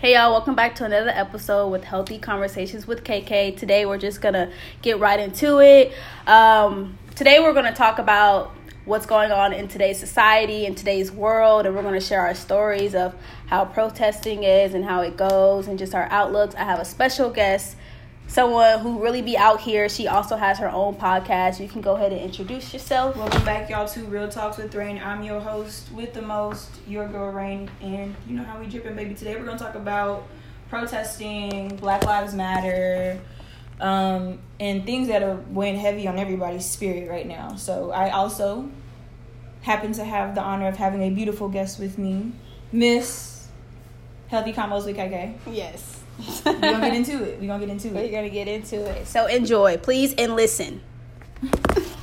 Hey y'all, welcome back to another episode with Healthy Conversations with KK. Today we're just gonna get right into it. Um, today we're gonna talk about what's going on in today's society, in today's world, and we're gonna share our stories of how protesting is and how it goes and just our outlooks. I have a special guest, someone who really be out here. She also has her own podcast. You can go ahead and introduce yourself. Welcome back, y'all, to Real Talks with Rain. I'm your host with the most, your girl Rain, and you know how we dripping, baby. Today we're gonna talk about protesting, Black Lives Matter, um, and things that are weighing heavy on everybody's spirit right now. So I also happen to have the honor of having a beautiful guest with me, Miss Healthy Combos with KK. Yes. We're gonna get into it. We're gonna get into it. We're gonna get into it. So enjoy, please, and listen.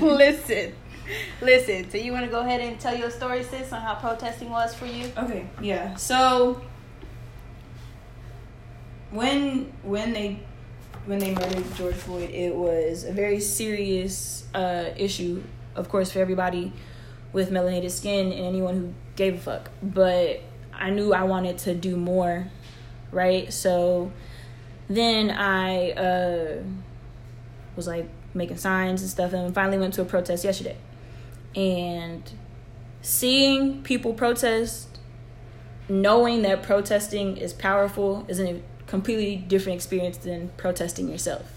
listen. Listen. So you want to go ahead and tell your story, sis, on how protesting was for you? Okay, yeah. So when when they when they murdered George Floyd, it was a very serious uh, issue, of course, for everybody with melanated skin and anyone who gave a fuck. But I knew I wanted to do more, right? So then I uh, was like making signs and stuff, and finally went to a protest yesterday. And seeing people protest, knowing that protesting is powerful, is a completely different experience than protesting yourself.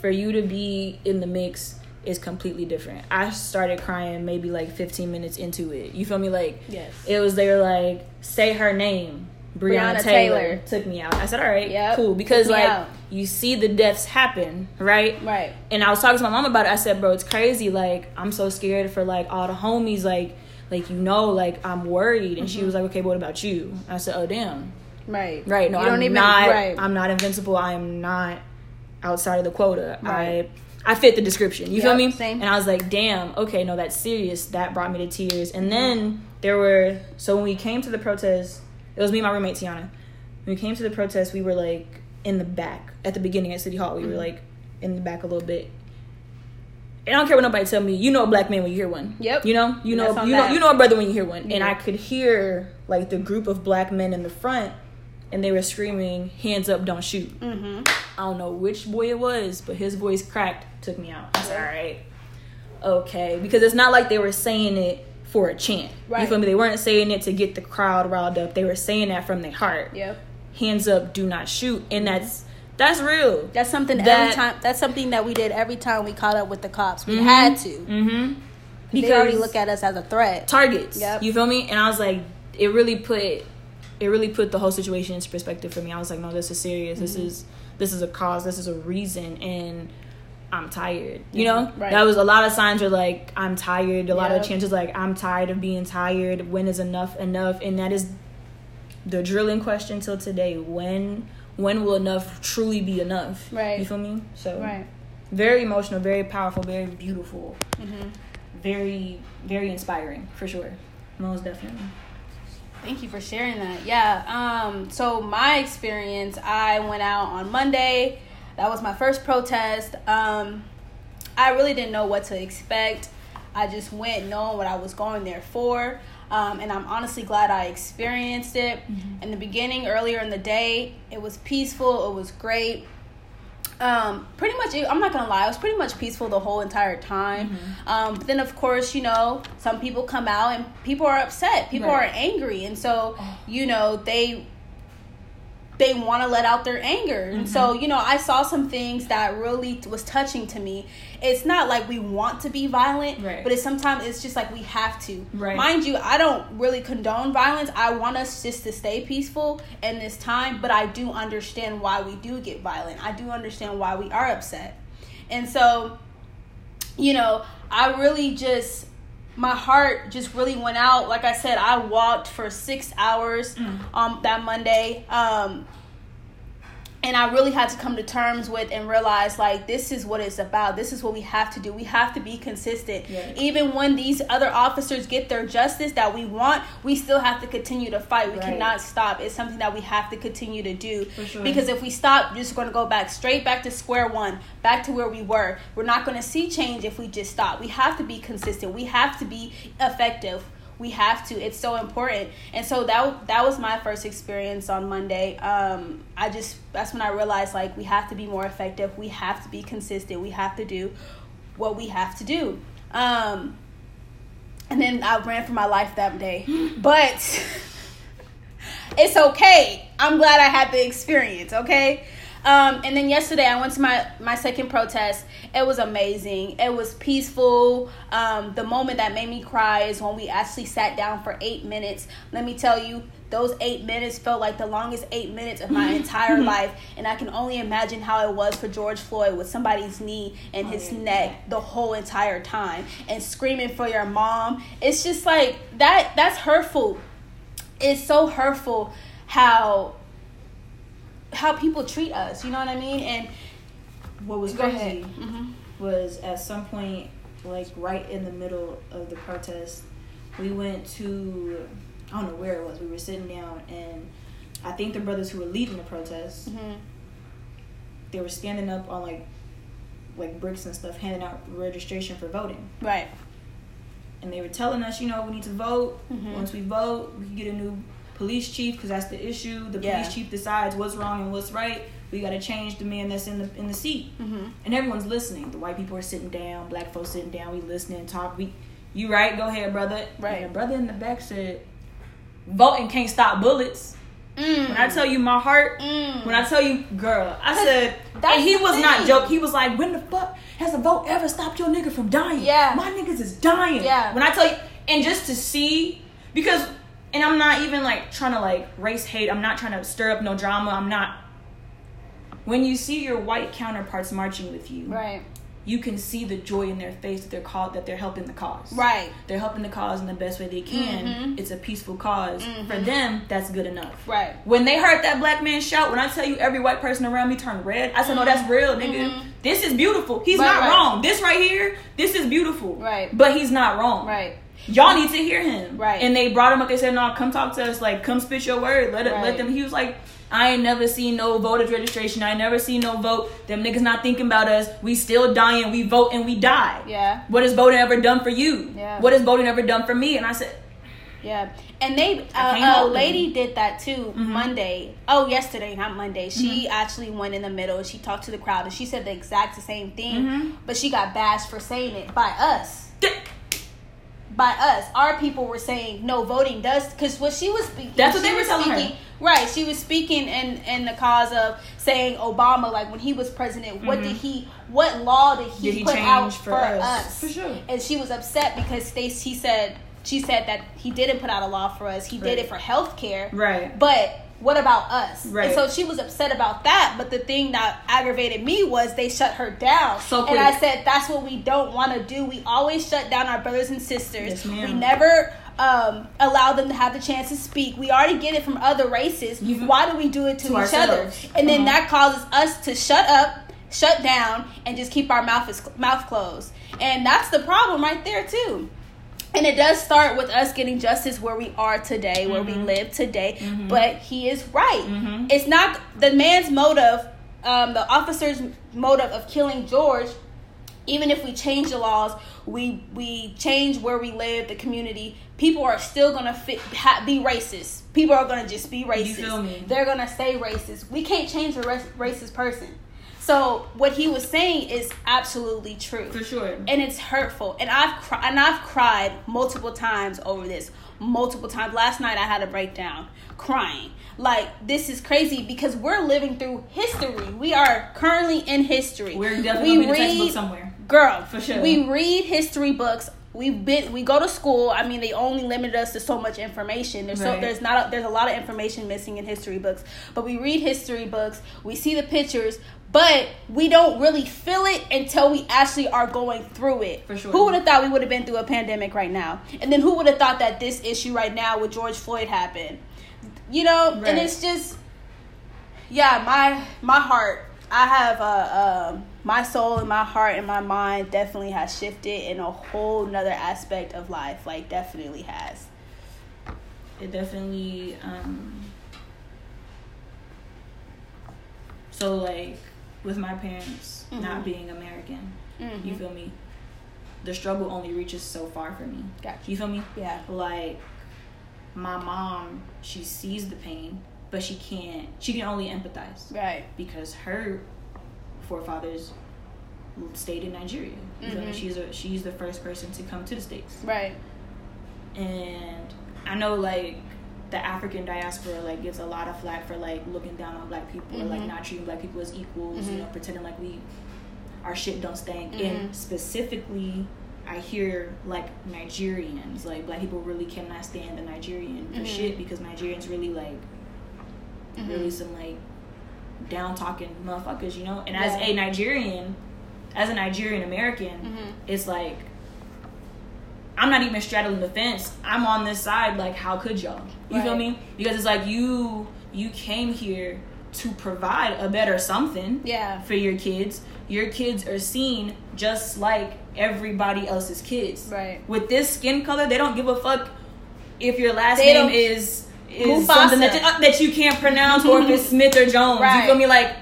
For you to be in the mix is completely different. I started crying maybe like 15 minutes into it. You feel me? Like, Yes. it was they were like, say her name. Breonna, Breonna Taylor, Taylor. took me out. I said, all right, Yep. cool. Because like out. you see the deaths happen, right? Right. And I was talking to my mom about it. I said, bro, it's crazy. Like, I'm so scared for like all the homies. Like, like you know, like I'm worried. And Mm-hmm. she was like, okay, but what about you? I said, oh damn, Right. right? No, You don't I'm even- not. right. I'm not invincible. I'm not outside of the quota. Right. I I fit the description. You feel Yep, me? same. And I was like, damn, okay, no, that's serious. That brought me to tears. And then there were so when we came to the protest, it was me and my roommate Tiana. When we came to the protest, we were like in the back at the beginning at City Hall. We were Mm-hmm. like in the back a little bit. And I don't care what nobody tell me. You know a black man when you hear one. Yep. You know, you know, you know, that. you know a brother when you hear one. And I could hear like the group of black men in the front, and they were screaming, "Hands up, don't shoot." Mm-hmm. I don't know which boy it was, but his voice cracked, took me out. I said, all right, okay, because it's not like they were saying it for a chant. You feel me? They weren't saying it to get the crowd riled up. They were saying that from their heart. Yep. Hands up, do not shoot, and that's that's real. That's something every That- time. That's something that we did every time we caught up with the cops. We Mhm. had to. Mm-hmm. they already look at us as a threat. targets. Yep. You feel me? And I was like, it really put it really put the whole situation into perspective for me. I was like, no, this is serious. This Mm-hmm. is this is a cause. This is a reason, and I'm tired. You know, Right. that was a lot of signs were like, I'm tired. A lot of Yep. chances like, I'm tired of being tired. When is enough enough? And that is the drilling question till today. When when will enough truly be enough? Right. You feel me? So Right. very emotional, very powerful, very beautiful, Mm-hmm. very very inspiring for sure. Most definitely. Thank you for sharing that. Yeah. Um, so my experience, I went out on Monday. That was my first protest. Um, I really didn't know what to expect. I just went knowing what I was going there for. Um, and I'm honestly glad I experienced it. In the beginning, earlier in the day, it was peaceful. It was great. Um, pretty much, I'm not gonna lie, it was pretty much peaceful the whole entire time. Um, but then, of course, you know, some people come out and people are upset. People Right. are angry, and so you know they they want to let out their anger. And so, mm-hmm. you know, I saw some things that really was touching to me. It's not like we want to be violent, Right. but it's sometimes it's just like we have to. Right. Mind you, I don't really condone violence. I want us just to stay peaceful in this time, but I do understand why we do get violent. I do understand why we are upset. And so, you know, I really just my heart just really went out. Like I said, I walked for six hours um that Monday. Um and I really had to come to terms with and realize like this is what it's about. This is what we have to do. We have to be consistent. Yes. Even when these other officers get their justice that we want, we still have to continue to fight. We Right. cannot stop. It's something that we have to continue to do. Sure. Because if we stop, we're just going to go back straight back to square one, back to where we were. We're not going to see change if we just stop. We have to be consistent. We have to be effective. We have to. It's so important. And so that that was my first experience on monday. Um i just that's when i realized like we have to be more effective. We have to be consistent. We have to do what we have to do. Um and then i ran for my life that day. But it's okay. I'm glad i had the experience okay um, and then yesterday I went to my my second protest. It was amazing. It was peaceful. Um, the moment that made me cry is when we actually sat down for eight minutes. Let me tell you, those eight minutes felt like the longest eight minutes of my entire life. And I can only imagine how it was for George Floyd with somebody's knee and his oh, neck the whole entire time and screaming for your mom. It's just like that. That's hurtful. It's so hurtful how how people treat us. You know what I mean? And what was crazy mm-hmm. was at some point, like right in the middle of the protest, we went to I don't know where it was. We were sitting down, and I think the brothers who were leading the protest, mm-hmm. they were standing up on like like bricks and stuff, handing out registration for voting. Right. And they were telling us, you know, we need to vote. Mm-hmm. Once we vote, we can get a new police chief because that's the issue. The yeah. police chief decides what's wrong and what's right. We got to change the man that's in the in the seat, mm-hmm. and everyone's listening. The white people are sitting down, black folks sitting down. We listening, talk. We, you right? Go ahead, brother. Right. And brother in the back said, "Voting can't stop bullets." Mm. When I tell you my heart, mm. when I tell you, girl, I said, and he was not joke. He was like, when the fuck has a vote ever stopped your nigga from dying? Yeah, my niggas is dying. Yeah. When I tell you, and just to see, because and I'm not even like trying to like race hate. I'm not trying to stir up no drama. I'm not. When you see your white counterparts marching with you, right? You can see the joy in their face that they're called that they're helping the cause. Right. They're helping the cause in the best way they can. Mm-hmm. It's a peaceful because mm-hmm. For them, that's good enough. Right. When they heard that black man shout, when I tell you every white person around me turned red, I said, "No, that's real, nigga. Mm-hmm. This is beautiful. He's right, not right. wrong. This right here, this is beautiful. Right. But he's not wrong. Right y'all need to hear him. Right. And they brought him up. They said, no, come talk to us. Like, come spit your word. Let it, right. let them. He was like, I ain't never seen no voters registration. I never seen no vote. Them niggas not thinking about us. We still dying. We vote and we die. Yeah. What has voting ever done for you? Yeah. What has voting ever done for me? And I said, yeah, and they uh, a lady did that too mm-hmm. Monday. Oh, yesterday, not Monday. She mm-hmm. actually went in the middle. She talked to the crowd and she said the exact same thing, mm-hmm. but she got bashed for saying it by us by us. Our people were saying no voting does because what she was speaking. That's what they were telling speaking, her. Right, she was speaking in in the cause of saying Obama, like when he was president, mm-hmm. what did he, what law did he, did he put out for, for us? us? For sure. And she was upset because Stacey he said she said that he didn't put out a law for us. He right. did it for health care. Right. But what about us? Right. And so she was upset about that. But the thing that aggravated me was they shut her down. So quick. And I said, that's what we don't want to do. We always shut down our brothers and sisters. Yes, we never um, allow them to have the chance to speak. We already get it from other races. Mm-hmm. Why do we do it to, to each ourselves. other? And then mm-hmm. that causes us to shut up, shut down, and just keep our mouth is, mouth closed. And that's the problem right there too and it does start with us getting justice where we are today, where mm-hmm. we live today. Mm-hmm. But he is right. Mm-hmm. It's not the man's motive, um, the officer's motive of killing George. Even if we change the laws, we we change where we live, the community. People are still gonna fit, ha, be racist. People are gonna just be racist. They're gonna stay racist. We can't change a racist person. So what he was saying is absolutely true. For sure. And it's hurtful. And I've cri- and I've cried multiple times over this. Multiple times. Last night I had a breakdown, crying. Like this is crazy because we're living through history. We are currently in history. We're definitely we read, textbook somewhere. Girl, for sure. We read history books we've been we go to school i mean they only limited us to so much information there's right. so there's not a, there's a lot of information missing in history books but we read history books we see the pictures but we don't really feel it until we actually are going through it. For sure. Who would have thought we would have been through a pandemic right now? And then who would have thought that this issue right now with George Floyd happened? You know, right. and it's just, yeah, my my heart. I have a, a my soul and my heart and my mind definitely has shifted in a whole nother aspect of life. Like definitely has. It definitely. um So like with my parents mm-hmm. not being American. Mm-hmm. You feel me? the struggle only reaches so far for me. Gotcha. You feel me? Yeah. Like my mom, she sees the pain, but she can't. She can only empathize Right. because her forefathers stayed in Nigeria. You feel me? Mhm. She's a she's the first person to come to the states, Right. and I know like the African diaspora like gives a lot of flack for like looking down on black people or like not treating black people as equals. You Mhm. know, pretending like we our shit don't stink. Mhm. And specifically, I hear like Nigerians, like black people really cannot stand the Nigerian for Mhm. shit because Nigerians really like Mhm. really some like down talking motherfuckers, you know. And as a Nigerian, as a Nigerian American, it's like I'm not even straddling the fence. I'm on this side. Like, how could y'all? You feel Right. me? Because it's like you you came here to provide a better something Yeah. for your kids. Your kids are seen just like everybody else's kids. Right. With this skin color, they don't give a fuck if your last They name is is Mufasa. something that, uh, that you can't pronounce or if it's Smith or Jones. Right. You feel me? Like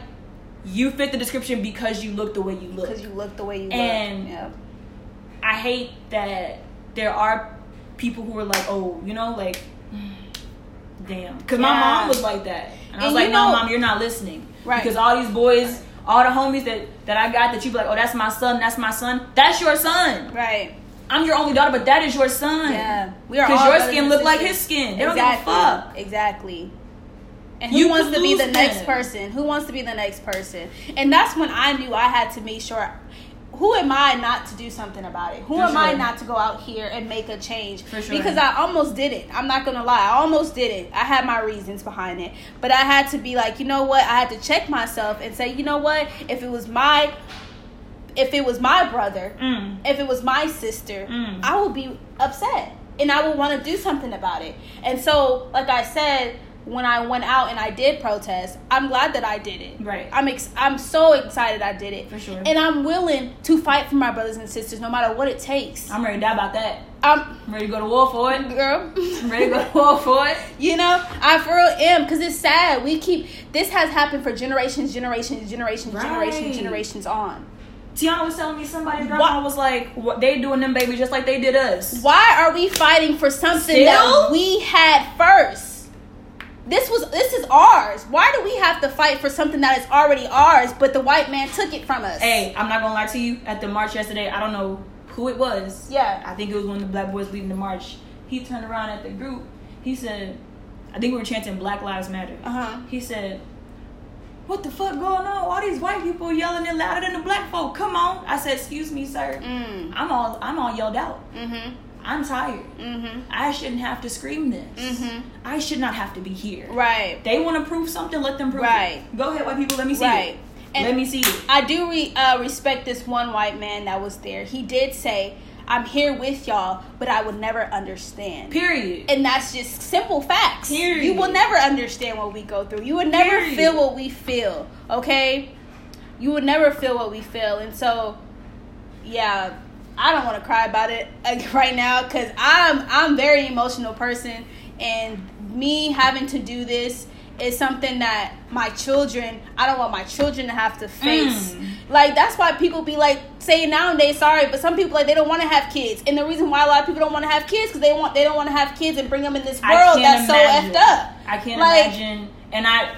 you fit the description because you look the way you look. Because you look the way you And- look. Yeah. I hate that there are people who are like, oh, you know, like, damn. Because my mom was like that. And I was like, you no, mom, you're not listening. Right. Because all these boys, all the homies that, that I got that you be like, oh, that's my son, that's my son. That's your son. Right. I'm your only daughter, but that is your son. Yeah. We are Because your skin and look like his skin. They don't exactly. give a fuck. Exactly. And who You wants to be the next them. person? Who wants to be the next person? And that's when I knew I had to make sure. Who am I not to do something about it? Who For am I not to go out here and make a change? Sure. Because I almost did it. I'm not gonna lie. I almost did it. I had my reasons behind it, but I had to be like, you know what? I had to check myself and say, you know what? If it was my, if it was my brother, Mm. if it was my sister, Mm. I would be upset and I would want to do something about it. And so, like I said, when I went out and I did protest, I'm glad that I did it. Right. I'm ex- I'm so excited I did it. For sure. And I'm willing to fight for my brothers and sisters no matter what it takes. I'm ready to die about that. I'm I'm ready to go to war for it. girl. I'm ready to go to war for it. You know, I for real am because it's sad. We keep this has happened for generations, generations, generations, Right. generations, generations on. Tiana was telling me somebody grandma was like, what they doing them babies just like they did us. Why are we fighting for something Still? that we had first? This was this is ours. Why do we have to fight for something that is already ours, but the white man took it from us? Hey, I'm not gonna lie to you. At the march yesterday, I don't know who it was. Yeah. I think it was one of the black boys leading the march. He turned around at the group. He said, I think we were chanting Black Lives Matter. Uh huh. He said, What the fuck going on? Why these white people yelling it louder than the black folk? Come on. I said, Excuse me, sir. Mm. I'm all I'm all yelled out. Mhm. I'm tired. Mhm. I shouldn't have to scream this. Mhm. I should not have to be here. Right. They want to prove something, let them prove Right. it. Go ahead, white people, let me see Right. it. And- let me see it. I do re- uh, respect this one white man that was there. He did say, "I'm here with y'all, but I would never understand." Period. And that's just simple facts. Period. You will never understand what we go through. You would never Period. feel what we feel. Okay? You would never feel what we feel. And so, yeah, I don't want to cry about it like, right now because I'm I'm very emotional person, and me having to do this is something that my children I don't want my children to have to face. Mm. Like that's why people be like saying nowadays sorry, but some people like they don't want to have kids, and the reason why a lot of people don't want to have kids because they want they don't want to have kids and bring them in this world that's imagine. so effed up. I can't Like- imagine. And I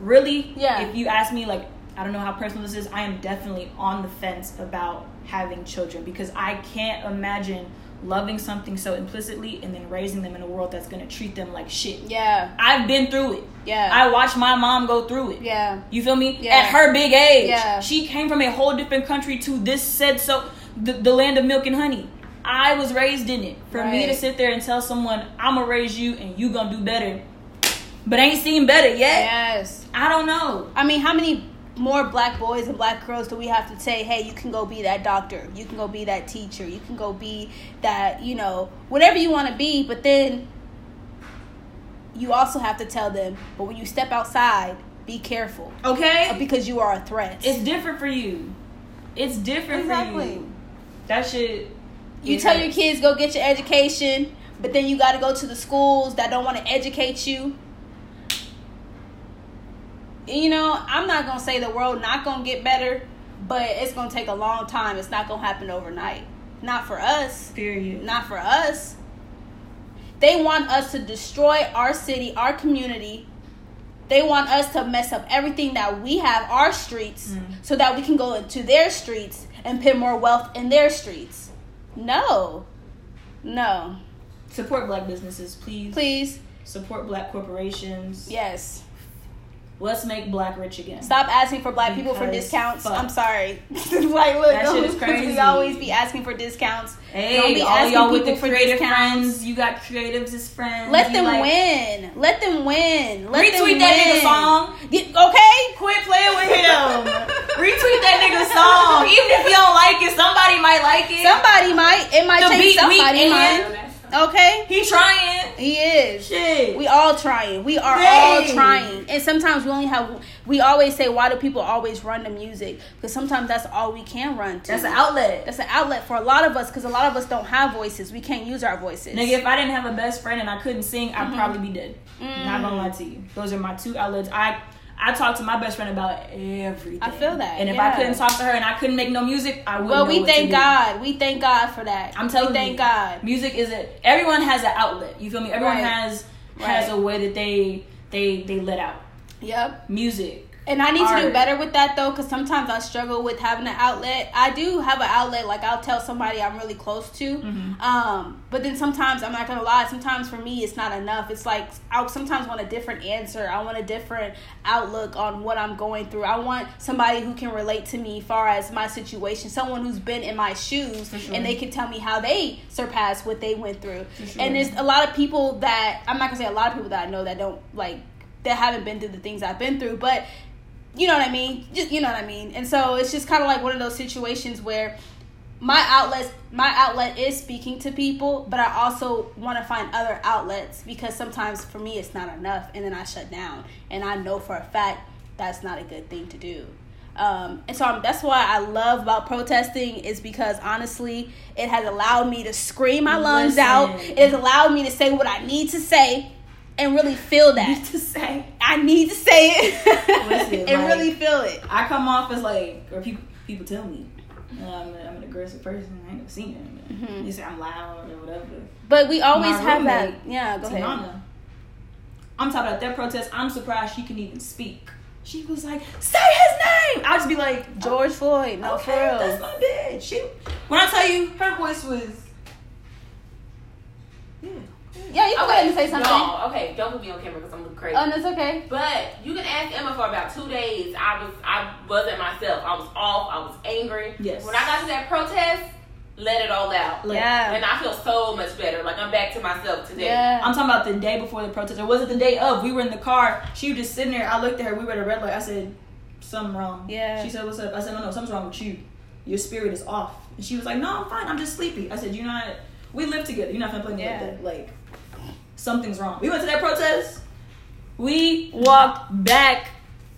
really, Yeah. if you ask me, like, I don't know how personal this is, I am definitely on the fence about having children because I can't imagine loving something so implicitly and then raising them in a world that's going to treat them like shit. Yeah, I've been through it. yeah, I watched my mom go through it. yeah, You feel me? Yeah. At her big age, Yeah. she came from a whole different country to this said so the, the land of milk and honey. I was raised in it. For me to sit there and tell someone I'm gonna raise you and you gonna do better, but ain't seen better yet. yes. I don't know. I mean, how many more black boys and black girls do we have to say, hey, you can go be that doctor, you can go be that teacher, you can go be that, you know, whatever you want to be, but then you also have to tell them, but when you step outside, be careful Okay, uh, because you are a threat. it's different for you. It's different for you. That shit. You tell hurts. your kids go get your education, but then you got to go to the schools that don't want to educate you. You know, I'm not gonna say the world not gonna get better, but it's gonna take a long time. It's not gonna happen overnight. Not for us. Period. Not for us. They want us to destroy our city, our community. They want us to mess up everything that we have, our streets, Mm. so that we can go into their streets and put more wealth in their streets. No. No. Support black businesses, please. Please. Support black corporations. Yes. Let's make black rich again. Stop asking for black people for discounts. fuck. I'm sorry. like, look, That shit is we crazy. always be asking for discounts. Hey, Don't be all asking y'all with people the for creative discounts. friends, you got creatives as friends. Let you them like- win. Let them win. Let them Retweet that nigga song. Okay. Quit playing with him. Retweet that nigga song. Even if you don't like it, somebody might like it. Somebody might. It might The take beat somebody. might. Okay. He trying. He is. Shit. We all trying. We are Hey. all trying. And sometimes we only have. We always say, why do people always run to music? Because sometimes that's all we can run to. That's an outlet. That's an outlet for a lot of us. Because a lot of us don't have voices. We can't use our voices. Nigga, if I didn't have a best friend and I couldn't sing, I'd Mhm. probably be dead. Mm. Not gonna lie to you. Those are my two outlets. I I talk to my best friend about everything. I feel that, And if yeah. I couldn't talk to her and I couldn't make no music, I wouldn't. Well, we thank. God. We thank God for that. I'm telling we thank you, God. Music is it. everyone has an outlet. You feel me? Everyone Right. has has a way that they they they let out Yep. music. And I need to do better with that though, because sometimes I struggle with having an outlet. I do have an outlet, like I'll tell somebody I'm really close to. Mhm. Um, but then sometimes I'm not gonna lie. Sometimes for me, it's not enough. It's like I sometimes want a different answer. I want a different outlook on what I'm going through. I want somebody who can relate to me, far as my situation. Someone who's been in my shoes, sure. and they can tell me how they surpassed what they went through. Sure. And there's a lot of people that I'm not gonna say a lot of people that I know that don't like that haven't been through the things I've been through, but you know what I mean. Just you know what I mean. And so it's just kind of like one of those situations where my outlets, my outlet is speaking to people, but I also want to find other outlets because sometimes for me it's not enough, and then I shut down, and I know for a fact that's not a good thing to do. Um, and so I'm, that's why I love about protesting is because honestly, it has allowed me to scream my lungs out. It has allowed me to say what I need to say and really feel that. to say. I need to say it Listen, and like- really feel it. I come off as like, or people people tell me, I'm, a, I'm an aggressive person. I ain't never seen it. Mhm. They say I'm loud or whatever. But we always My have that. Yeah, go ahead. I'm talking about that protest. I'm surprised she can even speak. She was like, "Say his name." I'll just be like, George Floyd, no okay, for real. That's my bitch. She, when I tell you, her voice was. Yeah. Yeah, you can go ahead and say something. No, okay, don't put me on camera because I'm looking crazy. Oh, that's okay. But you can ask Emma for about two days. I was I wasn't myself. I was off. I was angry. Yes. When I got to that protest, let it all out. Like, Yeah. And I feel so much better. Like I'm back to myself today. Yeah. I'm talking about the day before the protest. Or was it the day of? We were in the car. She was just sitting there. I looked at her. We were at a red light. I said, something wrong. Yeah. She said, what's up? I said, no, no, something's wrong with you. Your spirit is off. And she was like, no, I'm fine. I'm just sleepy. I said, you're not, we live together. You're not going to play me Yeah. like that. Like, something's wrong. We went to that protest. We walked back.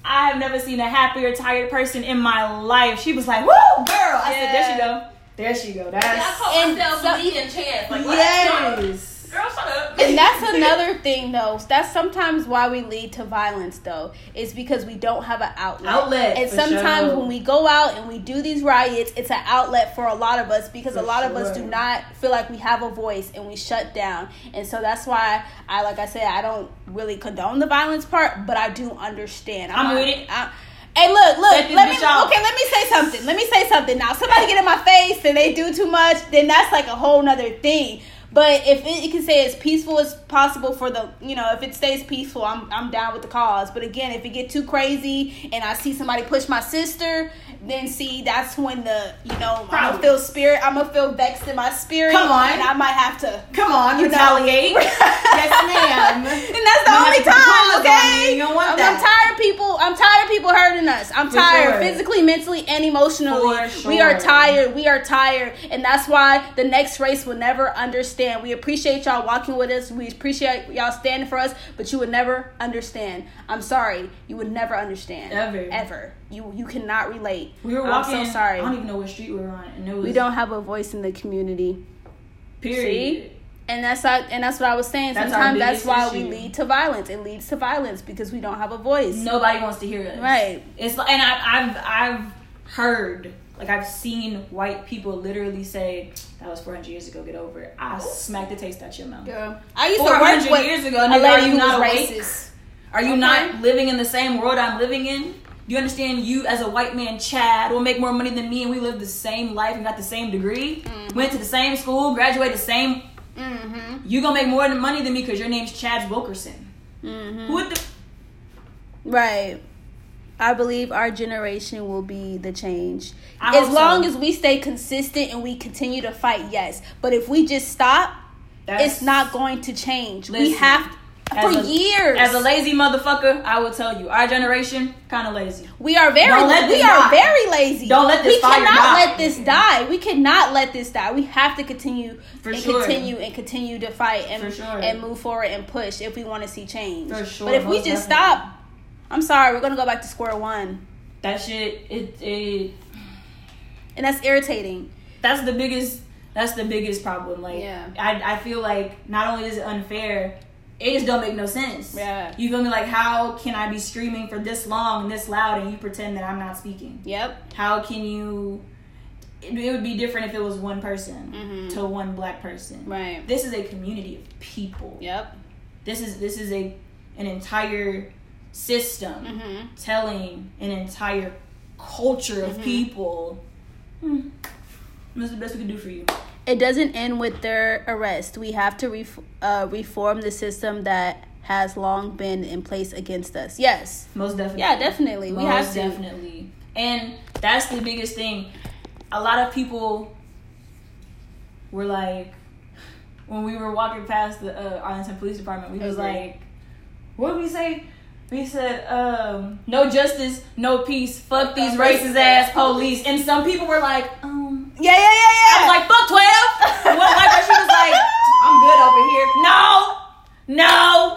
I have never seen a happier, tired person in my life. She was like, woo, girl. I said, there she go. There she go. That's And I That's, told And myself some- some eating chance. Like yes. Girl, shut up. And that's another thing, though. That's sometimes why we lead to violence, though. Is because we don't have an outlet. Outlet, And sometimes sure. when we go out and we do these riots, it's an outlet for a lot of us because For a lot of us do not feel like we have a voice and we shut down. And so that's why I, like I said, I don't really condone the violence part, but I do understand. I'm not- with it. I- Hey, look, look. This Let me okay. Let me say something. Let me say something. Now, somebody get in my face and they do too much, then that's like a whole nother thing. But if it, you can say as peaceful as possible for the, you know, if it stays peaceful, I'm I'm down with the cause. But again, if it get too crazy and I see somebody push my sister, then see that's when the, you know, I'm gonna feel spirit. I'm gonna feel vexed in my spirit. Come on. and I might have to. Come on, You retaliate. yes, ma'am. And that's the You only have to put time, on okay? me. You don't want I'm. I'm tired of people. I'm tired of people hurting us. I'm For tired, sure. physically, mentally, and emotionally. For We are tired. We are tired, and that's why the next race will never understand. We appreciate y'all walking with us. We appreciate y'all standing for us, but you would never understand. I'm sorry, you would never understand. Ever. ever. You you cannot relate. We were walking. I'm so sorry. I don't even know what street we were on, and it was We don't have a voice in the community. period. And that's not, and that's what I was saying. That's Sometimes that's why we lead to violence. It leads to violence because we don't have a voice. Nobody wants to hear us. Right. It's like, and I, I've I've heard, like I've seen white people literally say, "That was 400 years ago. Get over it." I smack the taste out your mouth. Girl, I used to 400 work with years ago, a nigga, are you not awake? racist. Are you Okay. not living in the same world I'm living in? Do you understand? You as a white man, Chad, will make more money than me, and we live the same life and got the same degree, went to the same school, graduated the same. Mm-hmm. You gonna make more money than me because your name's Chad Wilkerson. Mm-hmm. Who the Right. I believe our generation will be the change. I as long so. as we stay consistent and we continue to fight, yes. But if we just stop, That's- it's not going to change. we have as for a- years. As a lazy motherfucker, I will tell you, our generation kind of lazy. we are very let we are die. very lazy. Don't let this we cannot die. let this die. We cannot let this die. We have to continue For and sure. continue and continue to fight and sure. and move forward and push if we want to see change. For sure, But if we just definitely. stop, I'm sorry, we're gonna go back to square one. That shit, it, it And that's irritating. that's the biggest that's the biggest problem like Yeah. I, I feel like not only is it unfair it just don't make no sense Yeah. you feel me like how can i be screaming for this long and this loud and you pretend that i'm not speaking Yep. how can you it, it would be different if it was one person Mhm. to one black person Right. this is a community of people Yep. this is this is a an entire system Mm-hmm. telling an entire culture of Mhm. people hmm, what's the best we can do for you It doesn't end with their arrest. We have to ref- uh, reform the system that has long been in place against us. Yes. Most definitely. Yeah, definitely. We have Most to. definitely. And that's the biggest thing. A lot of people were like, when we were walking past the uh, Arlington Police Department, we was like, what did we say? We said, um, no justice, no peace, fuck these racist ass police. And some people were like, um, "Yeah, Yeah, yeah, yeah, I was like, fuck 12. One white person was like, I'm good over here. No, no,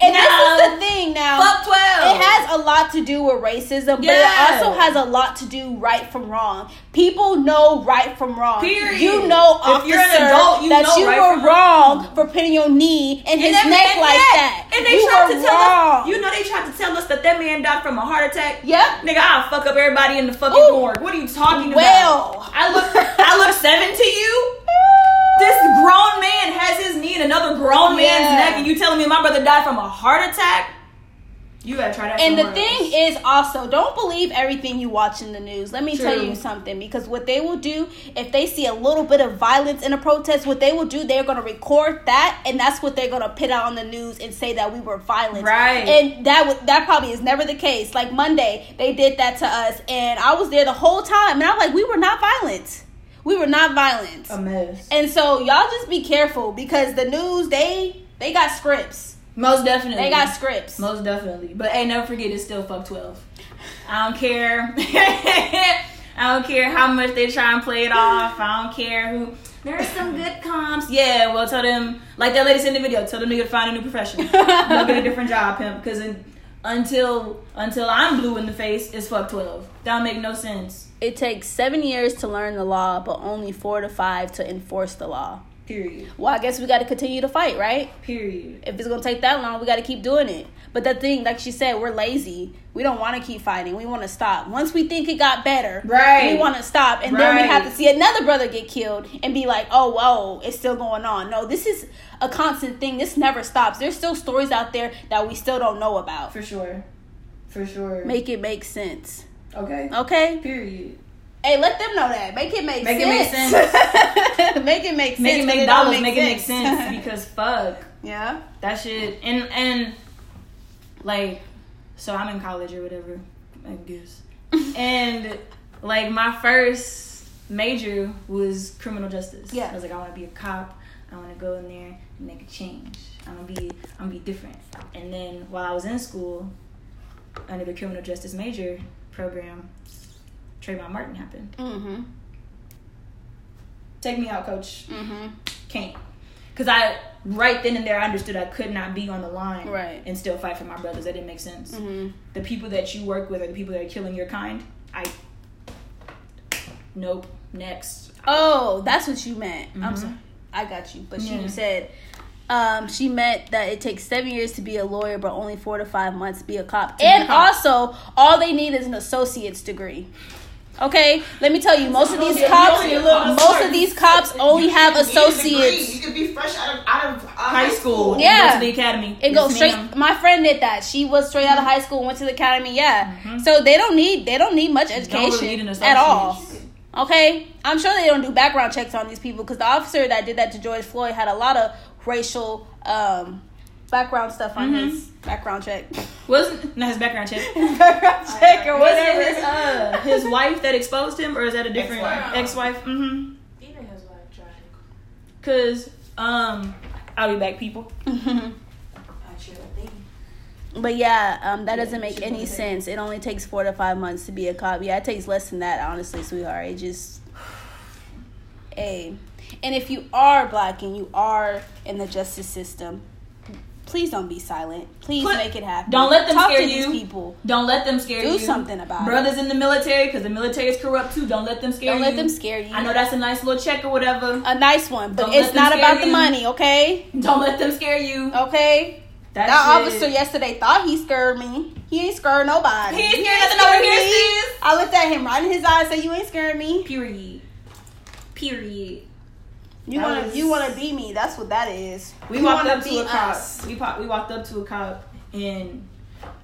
and no. this is the thing now. fuck 12. It has a lot to do with racism, but it also has a lot to do right from wrong. People know right from wrong. Period. You know, If officer, you're an adult, you that know you right were wrong wrong. for putting your knee in his that neck man- like that. And they you tried to tell wrong. us, you know, they tried to tell us that that man died from a heart attack. Yep. Nigga, I'll fuck up everybody in the fucking Ooh. morgue. What are you talking Well. about? I look, I look seven to you. This grown man has his knee in another grown man's Yeah. neck, and you telling me my brother died from a heart attack? You gotta try that. And the thing else. is also, don't believe everything you watch in the news. Let me tell you something because what they will do if they see a little bit of violence in a protest, what they will do, they're going to record that and that's what they're going to put out on the news and say that we were violent. Right. And that would that probably is never the case. Like Monday, they did that to us and I was there the whole time and I'm like, we were not violent. We were not violent. a mess. and so y'all just be careful because the news they they got scripts. Most definitely, They got scripts. Most definitely. But hey, never forget it's still fuck twelve. I don't care. I don't care how much they try and play it off. I don't care who. There are some good comps. Yeah, well, tell them like that lady said in the video. Tell them to find a new profession. Go get a different job, pimp. Because until until I'm blue in the face, it's fuck twelve. That don't make no sense. It takes seven years to learn the law, but only four to five to enforce the law. Period. Well, I guess we got to continue to fight, right? Period. If it's gonna take that long, we got to keep doing it. But the thing, like she said, we're lazy. We don't want to keep fighting. We want to stop. Once we think it got better, Right. We want to stop, and then we have to see another brother get killed and be like, "Oh, whoa, it's still going on." No, this is a constant thing. This never stops. There's still stories out there that we still don't know about. For sure. For sure. Make it make sense, okay. okay? Period. Hey, let them know that. Make it make Make it make sense. make it make sense. Make it make dollars. Make it make sense because fuck. yeah. that shit and and like so i'm in college or whatever i guess and like my first major was criminal justice Yeah. i was like i want to be a cop i want to go in there and make a change i'm gonna be i'm gonna be different and then while i was in school under the criminal justice major program Trayvon Martin happened. Mm-hmm. Take me out, coach. Mm-hmm. Can't. Because I, right then and there, I understood I could not be on the line Right. and still fight for my brothers. That didn't make sense. Mm-hmm. The people that you work with are the people that are killing your kind. I, nope. Next. Oh, that's what you meant. I'm Mhm. sorry. I got you. But she Yeah. said um, she meant that it takes seven years to be a lawyer, but only four to five months to be a cop. be a and cop. also, all they need is an associate's degree. Okay, let me tell you, most of these cops, you only a little bit most of these cops only have You need a degree. associates. You could be fresh out of, out of uh, High school. Yeah. Go to the academy. It goes straight. My friend did that. She was straight out of high school, went to the academy. Yeah, so they don't need they don't need much Don't really education need an at all. Okay, I'm sure they don't do background checks on these people because the officer that did that to George Floyd had a lot of racial um, background stuff on Mhm. his background check. Wasn't not his background check. background check or Was whatever. it his uh his wife that exposed him, or is that a different Ex-wife. ex-wife? Mm-hmm. Even his wife tried. Cause um, I'll be back, people. But yeah, um, that Yeah, doesn't make any sense. It only takes four to five months to be a cop. Yeah, it takes less than that, honestly, sweetheart. It just, a, and if you are black and you are in the justice system, please don't be silent. Please Put- make it happen. don't let them Talk scare to these you. people. Don't let them scare Do you. Do something about it. Brothers in the military, because the military is corrupt too. Don't let them scare you. Don't let them scare you. I know that's a nice little check or whatever. a nice one, but Don't it's not about the money, okay? Don't let them scare you. Okay. That, That officer yesterday thought he scared me. He ain't scared nobody. He ain't scared nothing over here, sis. I looked at him right in his eyes, said, "You ain't scared me. Period. Period. You wanna, was- you wanna be me. That's what that is. We You walked up to a cop. us. We pop, we walked up to a cop, and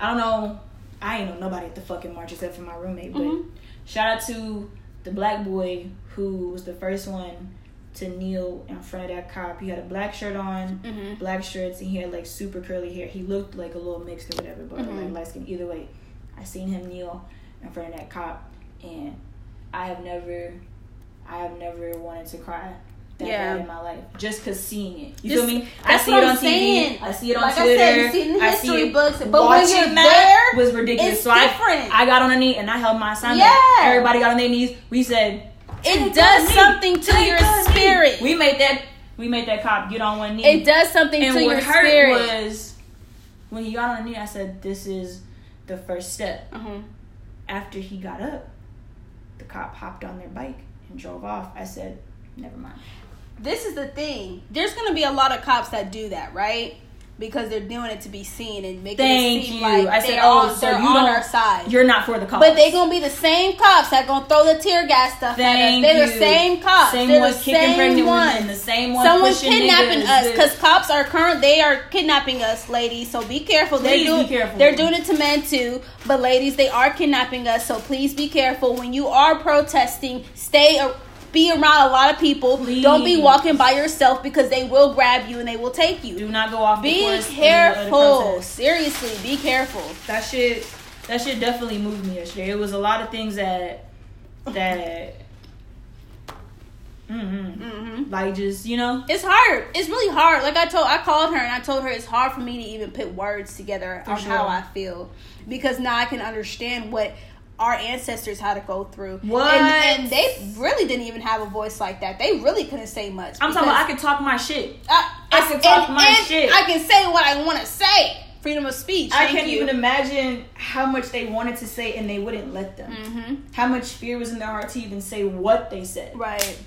I don't know. I ain't know nobody at the fucking march except for my roommate. But Mhm. shout out to the black boy who was the first one to kneel in front of that cop. He had a black shirt on, Mhm. black shirts, and he had like super curly hair. He looked like a little mixed or whatever, but Mhm. like light skin. Either way, I seen him kneel in front of that cop, and I have never, I have never wanted to cry that Yeah. bad in my life just cause seeing it. You Just- feel me? I see it on I'm TV. I see it on Like I said, you see it in the I history see it. books, but when you're there, was ridiculous. it's so I, different. I got on a knee and I held my assignment. Yeah. Everybody got on their knees. We said it "Take does something to your a knee." spirit. We made that. We made that cop get on one knee. it does something and to what your hurt spirit. was when he got on a knee. I said, "This is the first step." Mhm. After he got up, the cop hopped on their bike and drove off. I said, "Never mind." This is the thing. There's gonna be a lot of cops that do that, right? Because they're doing it to be seen and making Thank it seem you. like I said, they're "Oh, on, so they're you on our side." You're not for the cops, But they're gonna be the same cops that gonna throw the tear gas stuff Thank at us. They're the same cops. Same They're ones the kicking same pregnant ones. women. The same ones Someone's kidnapping niggas. us because cops are current. They are kidnapping us, ladies. So be careful. Please they're be doing. careful. They're doing it to men too. But ladies, they are kidnapping us. So please be careful when you are protesting. Stay. a- Be around a lot of people. Don't be walking by yourself because they will grab you and they will take you. Do not go off. Be the middle the careful. Seriously, be careful. That shit. That shit definitely moved me yesterday. It was a lot of things that that. Mm-hmm. hmm Like just you know. It's hard. It's really hard. Like I told, I called her and I told her it's hard for me to even put words together For on how. I feel because now I can understand what our ancestors had to go through. What? And, and they really didn't even have a voice like that. They really couldn't say much. I'm talking about I can talk my shit. I, I can talk and- my and shit. I can say what I want to say. Freedom of speech. I can't you. even imagine how much they wanted to say and they wouldn't let them. Mhm. How much fear was in their heart to even say what they said. Right.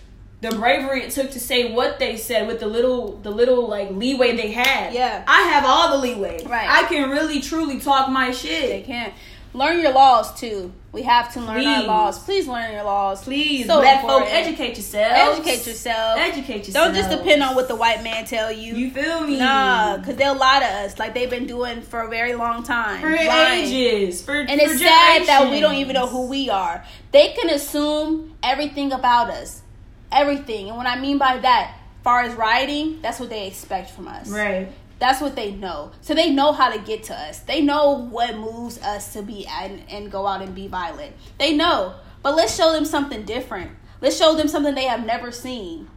the bravery it took to say what they said with the little the little like leeway they had. Yeah. I have all the leeway. Right. I can really truly talk my shit. They can't. Learn your laws too. We have to learn our laws. Please learn your laws. Please, So black folk, educate yourselves. Educate yourself. Educate yourself. Don't just depend on what the white man tell you. you feel me. Nah, because they'll lie to us like they've been doing for a very long time. for Lying. ages, for And for it's sad that we don't even know who we are. They can assume everything about us. Everything. And what I mean by that, far as writing, that's what they expect from us. Right. That's what they know. So they know how to get to us. They know what moves us to be and, and go out and be violent. They know. But let's show them something different. Let's show them something they have never seen.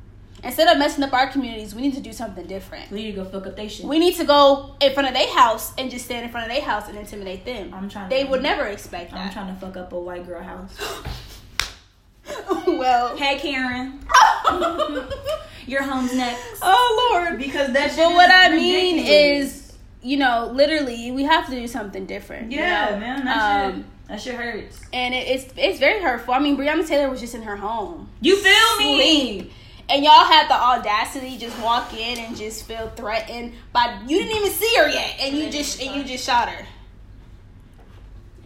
Instead of messing up our communities, we need to do something different. We need to go fuck up they shit. We need to go in front of their house and just stand in front of their house and intimidate them. I'm trying. They would never expect I'm trying to fuck up a white girl house. well, Hey Karen, your home's next. oh Lord. Because that's. But what I mean is, you know, literally, we have to do something different. you Yeah, know? man, that Um, shit. That shit hurts. and it, it's it's very hurtful. I mean, Breonna Taylor was just in her home, You feel me? sleep, and y'all had the audacity just walk in and just feel threatened by you didn't even see her yet, and you just and you just shot her.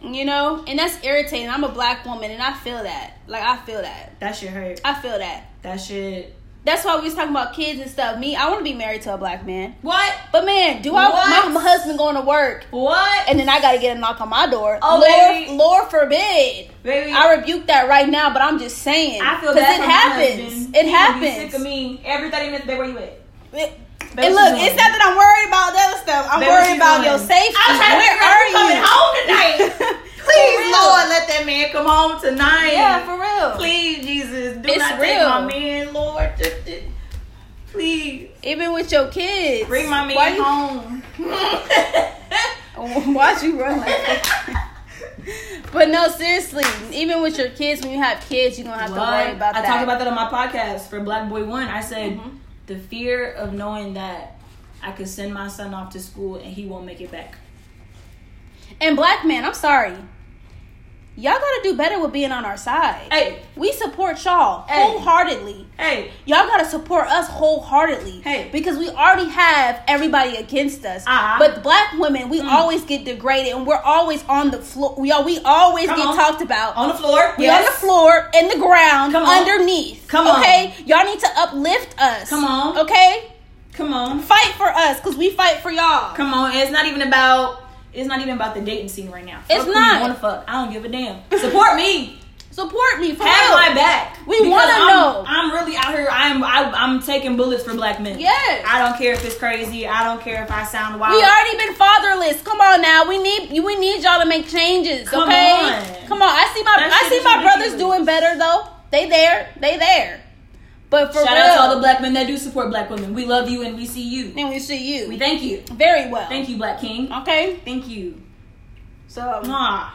You know, and that's irritating. I'm a black woman, and I feel that. Like I feel that. That shit hurt. I feel that. That shit. That's why we was talking about kids and stuff. Me, I want to be married to a black man. What? But man, do I What? want my husband going to work What? and then I got to get a knock on my door? Oh, Lord, baby. Lord forbid. Baby, I rebuke that right now, but I'm just saying. I feel bad it happens. husband. It He happens. Sick of me every thirty minutes. Where you at? It- and look, it's not that I'm worried about the other stuff. I'm Babe, worried about doing? your safety. I'm trying to Where figure out are who's coming home tonight. Please. Lord, let that man come home tonight. Yeah, for real. Please, Jesus, do It's not real. take my man, Lord. Just- just- Please Even with your kids. bring my man Why you- home. Why'd you run like that? But no, seriously, even with your kids, when you have kids, you're gonna have to worry about I that. I talked about that on my podcast for Black Boy One. I said Mhm. The fear of knowing that I could send my son off to school and he won't make it back. and black man, I'm sorry. Y'all gotta do better with being on our side. Hey, We support y'all Hey. wholeheartedly. hey, Y'all gotta support us wholeheartedly. Hey. Because we already have everybody against us. Uh-huh. But black women, we Mm. always get degraded and we're always on the floor. We, we always Come get on. talked about. on the floor. We yes. on the floor, in the ground, Come underneath. Come on. Okay? Y'all need to uplift us. Come on. Okay? Come on. Fight for us, because we fight for y'all. Come on, it's not even about it's not even about the dating scene right now. It's Fuck who not. You wanna fuck? I don't give a damn. Support me. Support me for Have real. my back. We wanna I'm- know. I'm really out here. I'm I, I'm taking bullets for black men. Yes. I don't care if it's crazy. I don't care if I sound wild. We already been fatherless. Come on now. We need we need y'all to make changes. Come okay? on. Come on. I see my That I see my brothers doing better though. They there. They there. But for Shout real, out to all the black men that do support black women. We love you and we see you. and we see you We thank you. very well. Thank you, Black King. Okay. Thank you. So Mwah.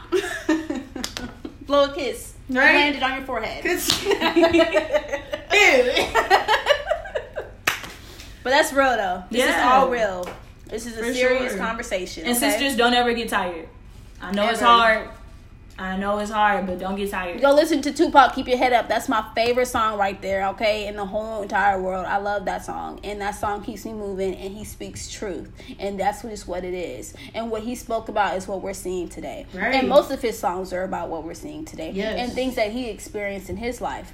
blow a kiss. Right? Landed on your forehead. but that's real though. This is all real. This is a For serious sure. conversation. And okay? sisters, don't ever get tired. I know it's hard. I know it's hard, but don't get tired. Go listen to Tupac, Keep Your Head Up. That's my favorite song right there, okay? In the whole entire world. I love that song. And that song keeps me moving and he speaks truth. And that's just what it is. And what he spoke about is what we're seeing today. Right. And most of his songs are about what we're seeing today. Yes. And things that he experienced in his life.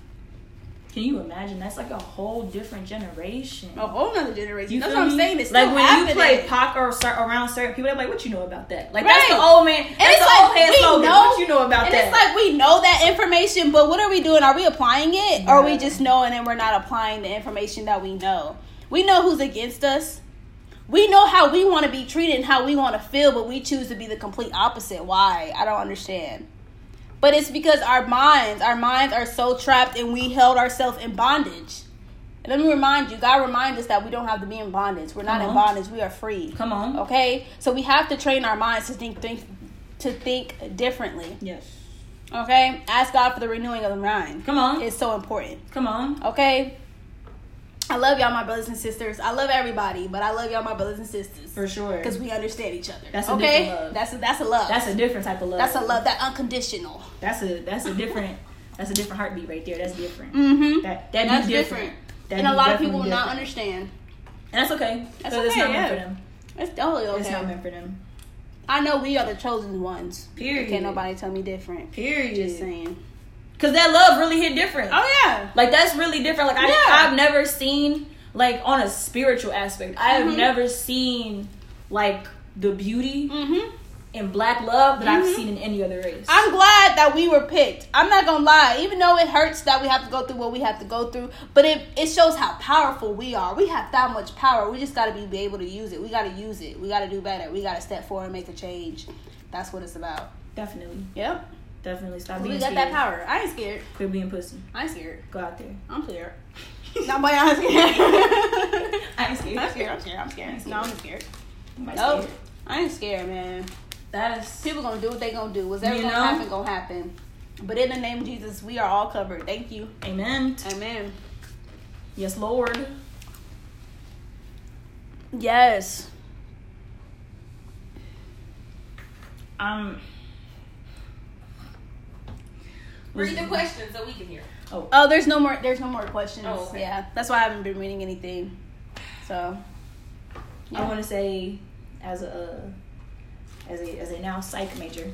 Can you imagine? That's like a whole different generation. A whole nother generation. You that's what I'm saying. It's like when happening. you play Pac or around certain people, they're like, "What you know about that?" Like Right. that's the old man. And That's it's the like we slogan. know, what you know about and that? it's like we know that information, but what are we doing? Are we applying it, or are we Yeah. just knowing and we're not applying the information that we know? We know who's against us. We know how we want to be treated and how we want to feel, but we choose to be the complete opposite. Why? I don't understand. But it's because our minds, our minds are so trapped, and we held ourselves in bondage. And let me remind you, God reminds us that we don't have to be in bondage. We're not in bondage. We are free. Come on. Okay, so we have to train our minds to think, think to think differently. Yes. Okay, ask God for the renewing of the mind. Come on. It's so important. Come on. Okay, I love y'all, my brothers and sisters. I love everybody, but I love y'all, my brothers and sisters, For sure. because we understand each other. That's a okay. different love. That's a that's a love. That's a different type of love. that's a love that unconditional. That's a that's a different that's a different heartbeat right there. That's different. Mm-hmm. That that That's different. different. That and a lot of people will not understand. And that's okay. That's 'cause It's okay, not meant for yeah. them. It's totally okay. It's not meant for them. I know we are the chosen ones. Period. Can't nobody tell me different. Period. Just saying. Cause that love really hit different. Oh yeah. Like that's really different. Like I, Yeah. I've never seen like on a spiritual aspect. I have Mhm. never seen like the beauty Mm-hmm. in black love that I've Mhm. seen in any other race. I'm glad that we were picked. I'm not gonna lie, even though it hurts that we have to go through what we have to go through, but it, it shows how powerful we are. We have that much power. We just gotta be, be able to use it. We gotta use it. We gotta do better. We gotta step forward and make a change. That's what it's about. definitely, Yep. Definitely stop We being got scared. that power. I ain't scared. Quit being pussy. I ain't scared. Go out there. I'm scared. Not by I'm scared. I'm scared. I'm scared. I'm scared. I'm scared. No, I'm scared. Am I No, scared? I ain't scared, man. That is People gonna do what they gonna do. Whatever You gonna know? happen, gonna happen. But in the name of Jesus, we are all covered. Thank you. amen. Amen. Yes, Lord. Yes. Um. Read the question so we can hear. Oh, there's no more. There's no more questions. Oh, okay. Yeah, that's why I haven't been reading anything. So. I want to say, as a as a as a now psych major,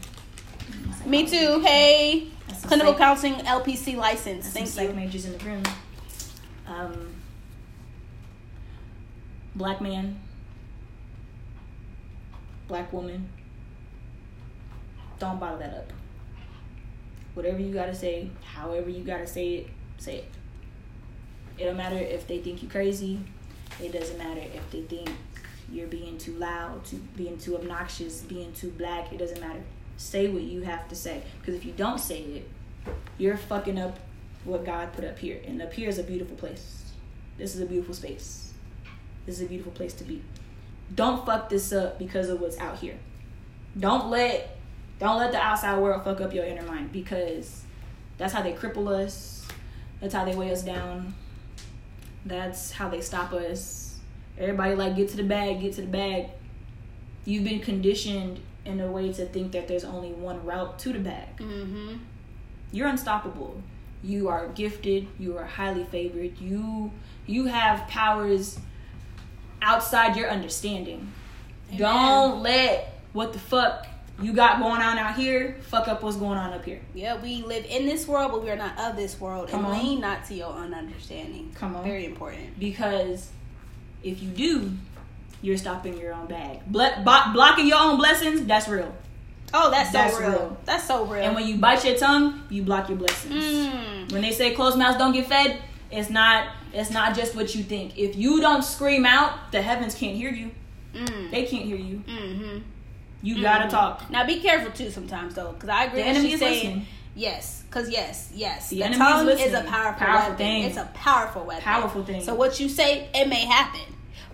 Me too. Hey, That's clinical psych- counseling LPC license. Thank some psych majors in the room. Um, black man, black woman. Don't bottle that up. Whatever you gotta say, however you gotta say it, say it. It don't matter if they think you crazy. It doesn't matter if they think you're being too loud, too being too obnoxious, being too black. It doesn't matter. Say what you have to say. Because if you don't say it, you're fucking up what God put up here. And up here is a beautiful place. This is a beautiful space. This is a beautiful place to be. Don't fuck this up because of what's out here. Don't let don't let the outside world fuck up your inner mind because that's how they cripple us. That's how they weigh us down. That's how they stop us. Everybody like get to the bag, get to the bag. You've been conditioned in a way to think that there's only one route to the bag. Mm-hmm. You're unstoppable. You are gifted. You are highly favored. You you have powers outside your understanding. Don't let what the fuck you got going on out here fuck up what's going on up here. Yeah, we live in this world, but we are not of this world. Come and on. lean not to your own understanding. Come on. Very important. Because if you do, you're stopping your own bag. Ble- bo- blocking your own blessings, that's real. Oh, that's so That's real. real. That's so real. And when you bite your tongue, you block your blessings. Mm. When they say closed mouths don't get fed, it's not it's not just what you think. If you don't scream out, the heavens can't hear you. Mm. They can't hear you. Mm-hmm. You gotta mm. talk. Now be careful too sometimes though, because I agree The with enemy you is saying listening. yes, because yes, yes, The the, enemy is tongue is, a powerful, Powerful weapon. thing. It's a powerful weapon. Powerful thing. So what you say, it may happen,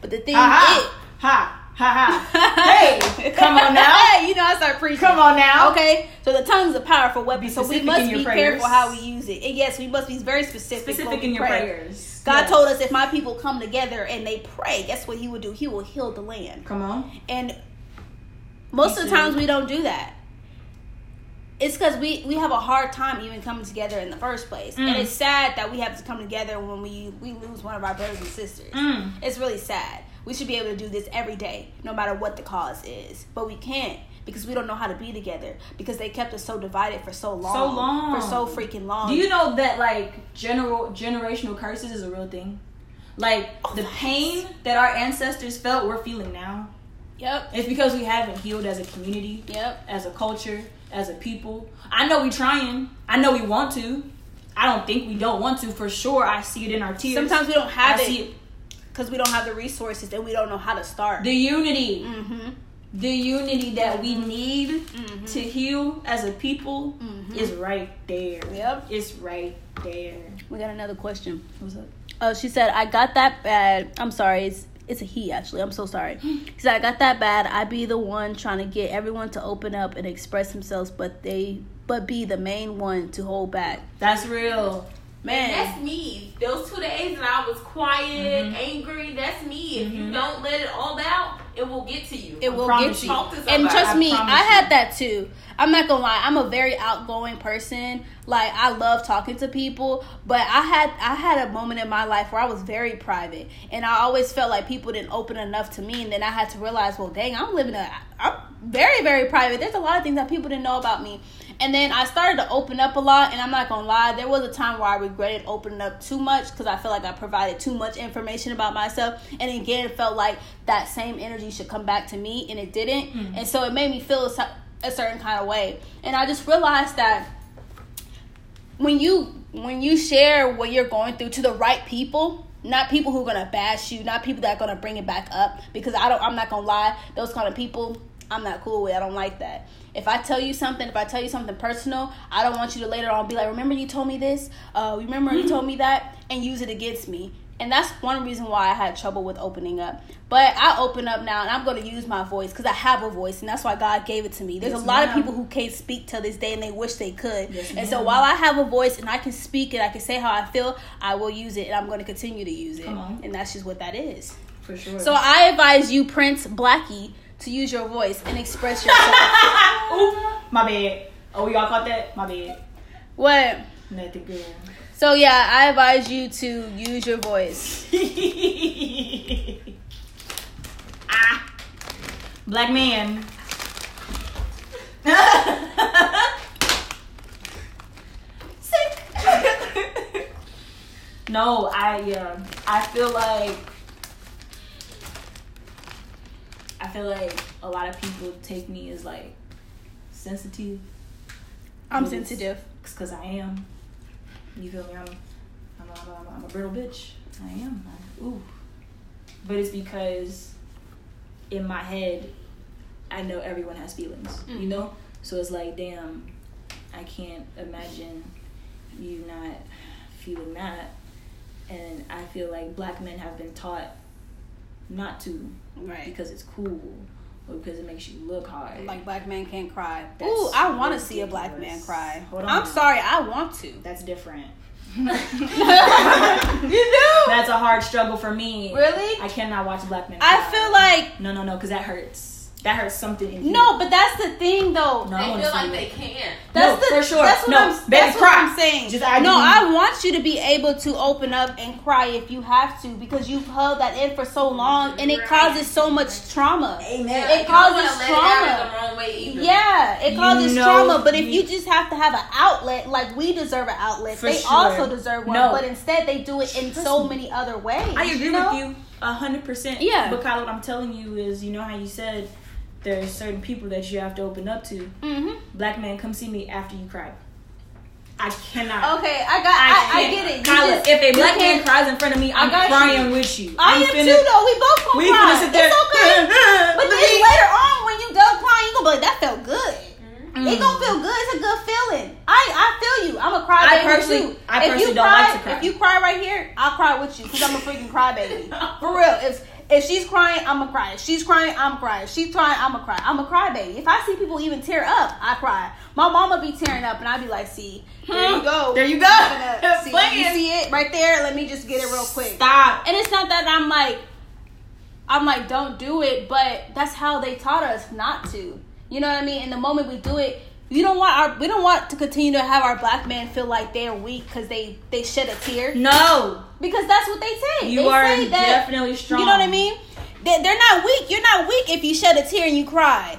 but the thing Ha ha is. ha ha ha. hey, come on now. Hey, you know I start preaching. Come on now. Okay, so the tongue's a powerful weapon, so we must be prayers. careful how we use it. And yes, we must be very specific. Specific in your pray. prayers. God Yes. told us if my people come together and they pray, guess what He will do? He will heal the land. Come on. And most of the times we don't do that. It's because we, we have a hard time even coming together in the first place. And Mm. it's sad that we have to come together when we, we lose one of our brothers and sisters. Mm. It's really sad. We should be able to do this every day, no matter what the cause is. But we can't because we don't know how to be together because they kept us so divided for so long. So long. For so freaking long. Do you know that like general generational curses is a real thing? Like Oh, the pain that our ancestors felt, we're feeling now. Yep. It's because we haven't healed as a community, Yep. as a culture, as a people. I know we trying. I know we want to. I don't think we don't want to. For sure, I see it in our tears. Sometimes we don't have I it because we don't have the resources and we don't know how to start. The unity, mm-hmm. the unity that we need Mhm. to heal as a people Mhm. is right there. Yep. It's right there. We got another question. What's up? Oh, she said, I got that bad. I'm sorry. It's, it's a he, actually. I'm so sorry. She said, I got that bad. I be the one trying to get everyone to open up and express themselves, but they, but be the main one to hold back. That's real. Man. That's me. Those two days that I was quiet, Mhm. angry, that's me. If you Mhm. don't let it all out, it will get to you. It will get you. you. Talk to And trust me, promise I you. had that too. I'm not gonna lie, I'm a very outgoing person. Like I love talking to people, but I had I had a moment in my life where I was very private, and I always felt like people didn't open enough to me. And then I had to realize, well, dang, I'm living a I'm very very private. There's a lot of things that people didn't know about me. And then I started to open up a lot, and I'm not gonna lie, there was a time where I regretted opening up too much because I feel like I provided too much information about myself, and again, it felt like that same energy should come back to me, and it didn't, mm. and so it made me feel a a certain kind of way, and I just realized that when you when you share what you're going through to the right people not people who are gonna bash you not people that are gonna bring it back up because i don't i'm not gonna lie those kind of people i'm not cool with i don't like that if i tell you something if i tell you something personal i don't want you to later on be like remember you told me this uh remember you told me that and use it against me and that's one reason why I had trouble with opening up. But I open up now, and I'm going to use my voice because I have a voice, and that's why God gave it to me. There's Yes, a lot of people who can't speak till this day, and they wish they could. Yes, and so while I have a voice and I can speak and I can say how I feel, I will use it, and I'm going to continue to use it. And that's just what that is. For sure. So I advise you, Prince Blackie, to use your voice and express yourself. Oop, my bad. Oh, y'all caught that? My bad. What? Nothing good. So yeah, I advise you to use your voice. ah, black man. No, I yeah, I feel like I feel like a lot of people take me as like sensitive. I'm sensitive. because I am. You feel me? I'm, I'm, a, I'm, a, I'm a brittle bitch. I am. I, ooh. But it's because in my head, I know everyone has feelings. Mm. You know, so it's like, damn, I can't imagine you not feeling that. And I feel like black men have been taught not to Right. because it's cool or because it makes you look hard. Like black man can't cry. That's Ooh, I want to see a black man cry. Hold on. I'm sorry, I want to. that's different. you do? That's a hard struggle for me. Really? I cannot watch black men. I feel like no, no, no, because that hurts. That hurts something in you. no, but that's the thing though. no, I They wanna feel like it. they can't. That's No, the, for sure. That's what No, I'm. That's cry. what I'm saying. Just add no. I want you to be able to open up and cry if you have to because you've held that in for so long and it causes so much trauma. Amen. Yeah, It you don't wanna causes let it trauma. the wrong way either. Yeah, it You causes know trauma. But if you- you just have to have an outlet, like we deserve an outlet, For they sure. also deserve one. No. But instead, they do it in Trust so me. many other ways. I agree know? with you a hundred percent. Yeah. But Kyle, what I'm telling you is, you know how you said there's certain people that you have to open up to. hmm Black man, come see me after you cry. I cannot. Okay, I got. I, I, can't. get it. You Kyla, just- if a black man cries in front of me, I'm got you. crying with you. I I'm am finna- too though. We both gonna We cry. finna there. It's okay. But then later on, when you done crying, you gonna be like, "That felt good." Mm. It gonna feel good. It's a good feeling. I I feel you. I'm a cry I personally- too. I if you don't cry, like to cry. if you cry right here, I'll cry with you because I'm a freaking cry baby. For real. If if she's crying, I'm a cry. If she's crying, I'm crying. If she's crying, I'm a cry. I'm a cry baby. If I see people even tear up, I cry. My mama be tearing up, and I be like, "See, there you go. There you go. See, you see it right there? Let me just get it real quick." Stop. And it's not that I'm like, I'm like, don't do it, but that's how they taught us not to. You know what I mean? And the moment we do it, we don't want our we don't want to continue to have our black men feel like they're weak because they they shed a tear No. Because that's what they say. You they are say that, definitely strong. You know what I mean? They, they're not weak. You're not weak if you shed a tear and you cry.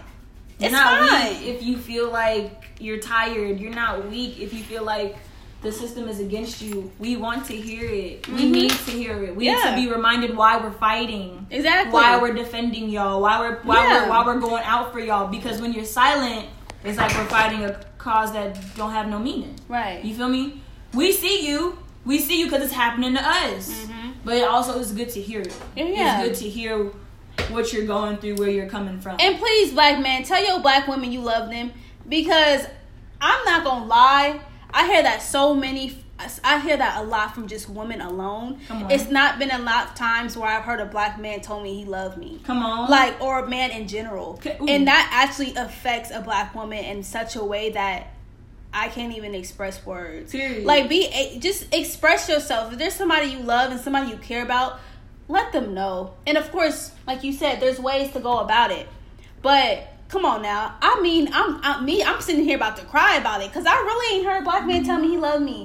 You're It's not fine. weak if you feel like you're tired. You're not weak if you feel like the system is against you. We want to hear it. We Mhm. need to hear it. We need to be reminded why we're fighting. Exactly. Why we're defending y'all. Why we're why Yeah. we're why we're going out for y'all. Because when you're silent, it's like we're fighting a cause that don't have no meaning. right. You feel me? We see you. We see you because it's happening to us. Mhm. But it also is good to hear it. Yeah. It's good to hear what you're going through, where you're coming from. And please, black man, tell your black women you love them because I'm not gonna lie. I hear that so many. I hear that a lot from just women alone. It's not been a lot of times where I've heard a black man told me he loved me. Come on. Like or a man in general, ooh. and that actually affects a black woman in such a way that I can't even express words. Period. Like be just express yourself. If there's somebody you love and somebody you care about, let them know. And of course, like you said, there's ways to go about it. But come on now. I mean, I'm, I'm me. I'm sitting here about to cry about it because I really ain't heard a black man tell me he loved me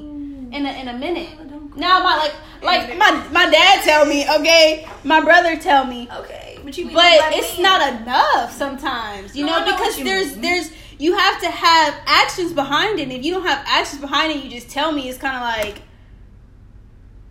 in a, in a minute. Oh, now my like like my my dad tell me okay, my brother tell me, Okay, but you but it's not enough sometimes, you No, know, know because you there's mean. there's you have to have actions behind it. And If you don't have actions behind it, you just tell me. It's kind of like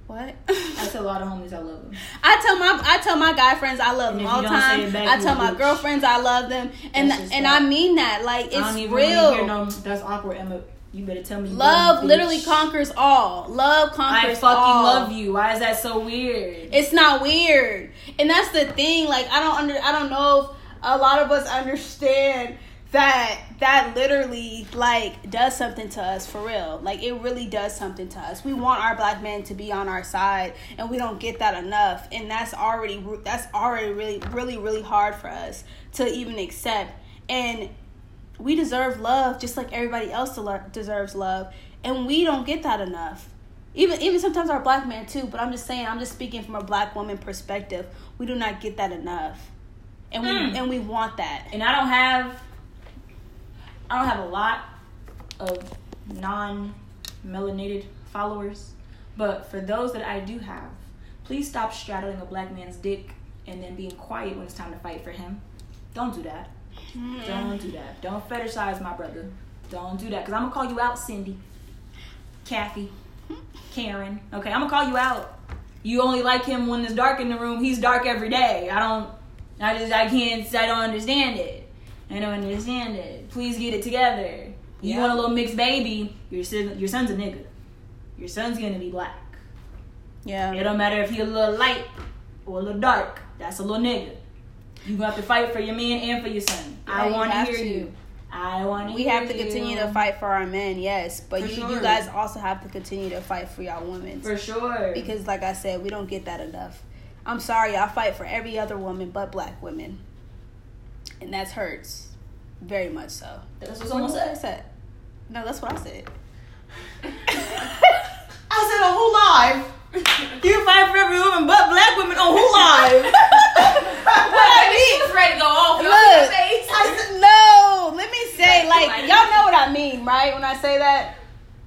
what. I tell a lot of homies I love them. I tell my I tell my guy friends I love And them all the time. back, I tell my bitch. girlfriends I love them, and and that. I mean that. Like it's real. hear no, that's awkward, Emma. You better tell me. Love literally bitch. conquers all. Love I conquers fucking all. love you. Why is that so weird? It's not weird. And that's the thing. Like I don't under I don't know if a lot of us understand that that literally like does something to us for real. Like it really does something to us. We want our black men to be on our side and we don't get that enough. And that's already that's already really really really hard for us to even accept. And we deserve love just like everybody else deserves love and we don't get that enough even even sometimes our black men too but i'm just saying i'm just speaking from a black woman perspective we do not get that enough and we Mm. and we want that and I don't have I don't have a lot of non melanated followers, but for those that I do have, please stop straddling a black man's dick and then being quiet when it's time to fight for him. Don't do that. Mm-hmm. Don't do that. Don't fetishize my brother. Don't do that because I'm gonna call you out, Cindy, Kathy. Karen. Okay, I'm gonna call you out. You only like him when it's dark in the room. He's dark every day. I don't. I just. I can't. I don't understand it. I don't understand it. Please get it together. You Yeah. want a little mixed baby? Your son, your son's a nigga. Your son's gonna be black. Yeah. It don't matter if he a little light or a little dark. That's a little nigga. You gonna have to fight for your man and for your son. I you want to hear you. I want to. We have to continue to fight for our men, yes, but For you, sure. you guys also have to continue to fight for y'all women. for sure. because, like I said, we don't get that enough. I'm sorry, I fight for every other woman but black women, and that hurts very much so. that's what someone said. said. No, that's what I said. I said on Who Live. You fight for every woman but black women on Who Live. What I She was ready to go off. Look, see her face? I no, let me say, like, y'all know what I mean, right? When I say that,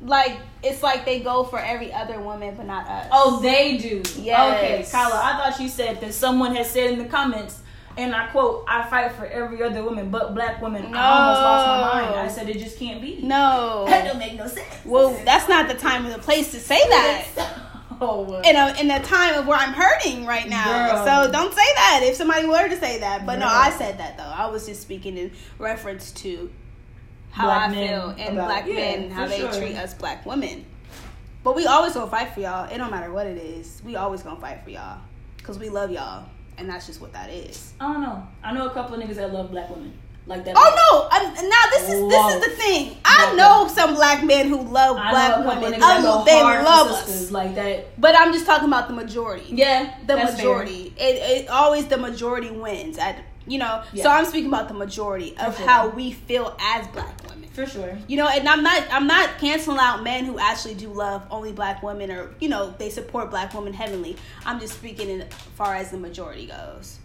like, it's like they go for every other woman, but not us. oh, they do. Yes. Okay, Kyla, I thought you said that someone had said in the comments, and I quote, I fight for every other woman but black women. I almost lost my mind. I said it just can't be. no. That don't make no sense. Well, that's not the time or the place to say that. Oh, In a in a time of where I'm hurting right now, Girl. so don't say that. If somebody were to say that, but no, I said that though. I was just speaking in reference to how Black I feel and about- black yeah, men how they sure. treat us black women. But we always gonna fight for y'all. It don't matter what it is. We always gonna fight for y'all because we love y'all, and that's just what that is. I don't know. I know a couple of niggas that love black women. Like that. Oh no! i now this is this is the thing. I know some black men who love I black know women. that Um, they love us. like that. But I'm just talking about the majority. Yeah, the majority. It, it always the majority wins. At you know, so I'm speaking about the majority of sure. how we feel as black women. For sure. You know, and I'm not I'm not canceling out men who actually do love only black women or you know they support black women heavily. I'm just speaking in far as the majority goes.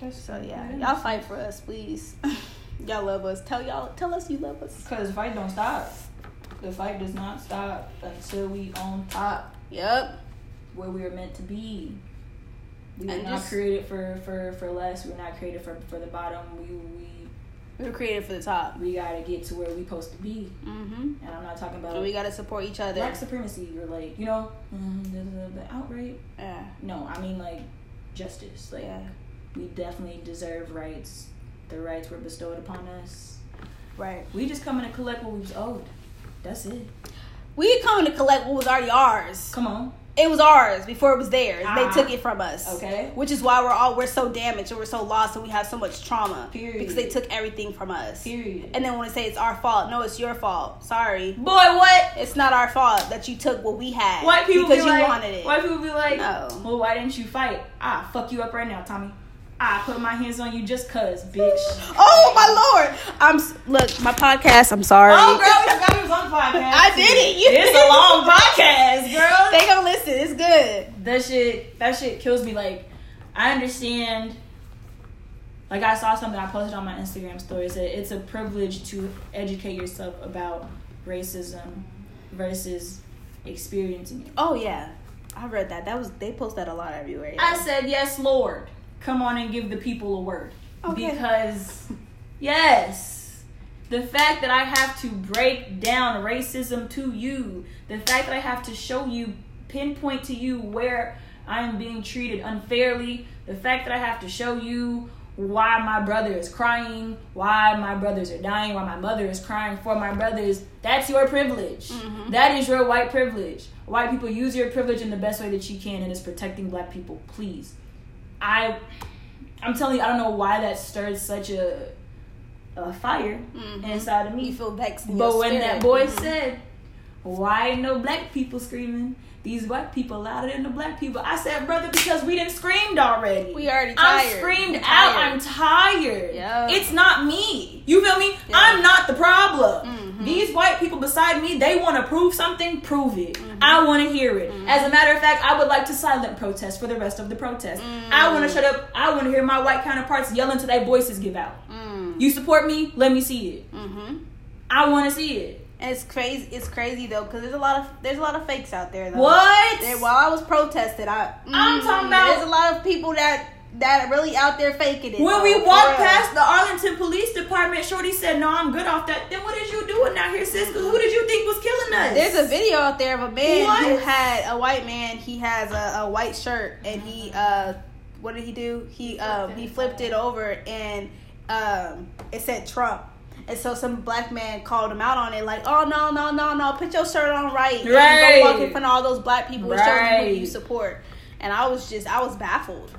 So yeah, y'all fight for us, please. y'all love us. Tell y'all tell us you love us. Because the fight don't stop. The fight does not stop until we on top Yep. where we are meant to be. We were And not created for, for, for less. We were not created for, for the bottom. We, we We were created for the top. we gotta get to where we supposed to be. Mm-hmm. And I'm not talking about And we gotta support each other. black supremacy or like, you know, mm, the outright. Yeah. No, I mean like justice. Like Yeah. We definitely deserve rights. The rights were bestowed upon us. Right. We just coming to collect what we was owed. That's it. We coming to collect what was already ours. Come on. It was ours before it was theirs. Ah. they took it from us. Okay. Which is why we're all we're so damaged and we're so lost and we have so much trauma. Period. Because they took everything from us. Period. And then when they say it's our fault, no, it's your fault. Sorry. Boy, what? It's not our fault that you took what we had. White people because be you like, wanted it. White people be like, No. well, why didn't you fight? Ah, fuck you up right now, Tommy. I put my hands on you just cause, bitch. Oh my lord! I'm look my podcast. I'm sorry. Oh, girl, we forgot we was on the podcast. I did it. You It's a long podcast, girl. They gonna listen. It's good. that shit that shit kills me like i understand like i saw something i posted on my instagram story said it's a privilege to educate yourself about racism versus experiencing it Oh yeah, I read that. That was they post that a lot everywhere. yeah. i said yes lord come on and give the people a word. Okay. because yes the fact that i have to break down racism to you the fact that i have to show you pinpoint to you where i am being treated unfairly the fact that i have to show you why my brother is crying why my brothers are dying why my mother is crying for my brothers that's your privilege. Mm-hmm. That is your white privilege. White people use your privilege in the best way that you can and it's protecting black people. Please i i'm telling you i don't know why that stirred such a a fire Mhm. inside of me You feel vexed. But when spirit. that boy Mhm. said, "Why no black people screaming? These white people louder than the black people," I said, "Brother, because we didn't screamed already. We already tired. I'm screamed out. I'm tired. Yeah. It's not me. You feel me? Yeah. I'm not the problem. Mhm. These white people beside me, they want to prove something. Prove it. Mm-hmm. I want to hear it. As a matter of fact, I would like to silent protest for the rest of the protest. I want to shut up. I want to hear my white counterparts yell until their voices give out. Mm. You support me? Let me see it. Mhm. I want to see it. And it's crazy. It's crazy though, because there's a lot of there's a lot of fakes out there. Though. What? There, while I was protesting, I I'm mm, talking about- There's a lot of people that that are really out there faking it. When though, we for walked past the Arlington Police Department, Shorty said, "No, I'm good off that." Then what is you doing out here, sis? 'Cause who did you think was killing us? There's a video out there of a man who had a white man. He has a, a white shirt, and he uh, what did he do? He um he flipped it over, and um it said Trump. And so some black man called him out on it, like, "Oh no, no, no, no! Put your shirt on right, and Right. go walk in front of all those black people and show them who you support." And I was just, I was baffled.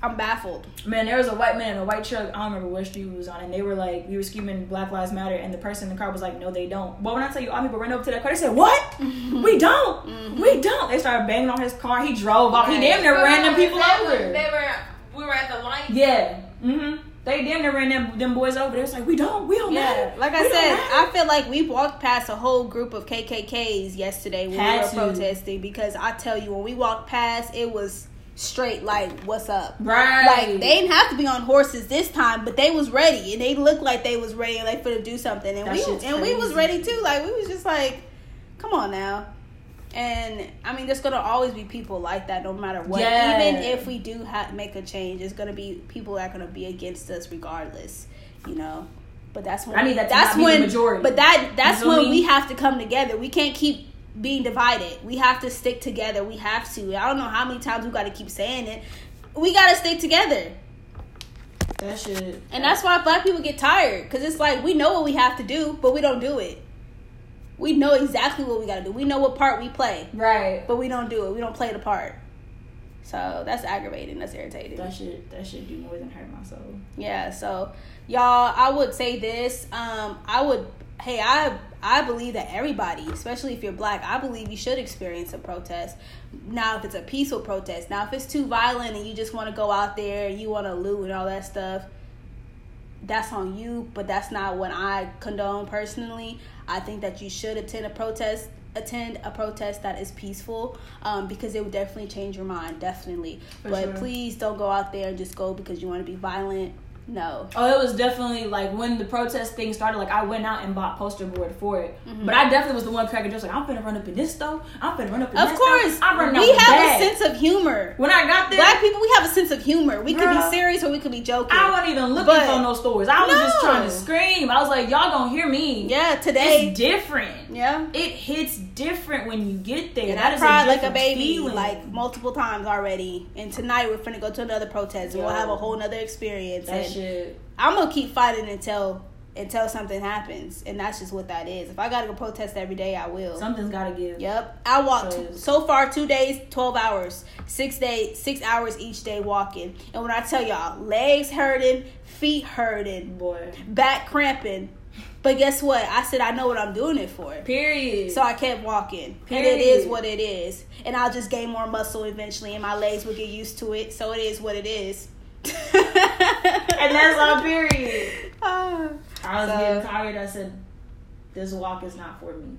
I'm baffled. Man, there was a white man in a white truck. I don't remember what street we was on, and they were like, we were screaming Black Lives Matter, and the person in the car was like, no, they don't. But when I tell you, all people ran over to that car, they said, what? We don't. We don't. They started banging on his car. He drove off. He damn near ran them people They were- over. They were. We were at the light. Yeah. Mm-hmm. They damn near ran them, them boys over. They was like, we don't. We don't Yeah, matter. like We I said, matter." I feel like we walked past a whole group of KKKs yesterday when Had we were to. protesting because I tell you, when we walked past, it was straight like, "What's up?" Right. Like they didn't have to be on horses this time, but they was ready and they looked like they was ready, like for to do something, and That we and we was ready too. Like we was just like, "Come on now." And I mean, there's gonna always be people like that, no matter what. Yeah. Even if we do ha- make a change, there's gonna be people that are gonna be against us regardless. You know. But that's when I mean that that's not be the when majority. But that that's feel when me? we have to come together. We can't keep being divided. We have to stick together. We have to. I don't know how many times we got to keep saying it. We got to stick together. That shit. And that's why black people get tired because it's like we know what we have to do, but we don't do it. We know exactly what we got to do. We know what part we play, Right. but we don't do it. We don't play the part. So that's aggravating. That's irritating. That should That shit do more than hurt my soul. Yeah, so y'all, I would say this. Um, I would hey, I I believe that everybody, especially if you're black, I believe you should experience a protest. Now if it's a peaceful protest. Now if it's too violent and you just want to go out there, you want to loot and all that stuff, that's on you, but that's not what I condone personally. I think that you should attend a protest attend a protest that is peaceful um, because it would definitely change your mind definitely For but sure. please don't go out there and just go because you want to be violent no Oh, it was definitely like when the protest thing started. Like I went out and bought poster board for it, Mm-hmm. but I definitely was the one cracking jokes. Like I'm finna run up in this though. I'm finna run up in of that course I'm running we have bag. a sense of humor When I got there, black people we have a sense of humor we could be serious or we could be joking I wasn't even looking But- for no stores. I was just trying to scream. I was like, y'all gonna hear me. yeah today It's different. yeah It hits different when you get there. And that I is cried a like a baby feeling. like multiple times already. And tonight we're finna go to another protest and we'll have a whole nother experience. that and shit. I'm gonna keep fighting until until something happens. And that's just what that is. If I gotta go protest every day, I will. Something's gotta give. Yep. I walked Cause- so far two days, twelve hours. Six days six hours each day walking. And when I tell y'all, legs hurting, feet hurting, Boy. back cramping. But guess what? I said I know what I'm doing it for. Period. So I kept walking. Period. And it is what it is. And I'll just gain more muscle eventually and my legs will get used to it. So it is what it is. and that's our period. Ah. I was So- getting tired. I said, "This walk is not for me.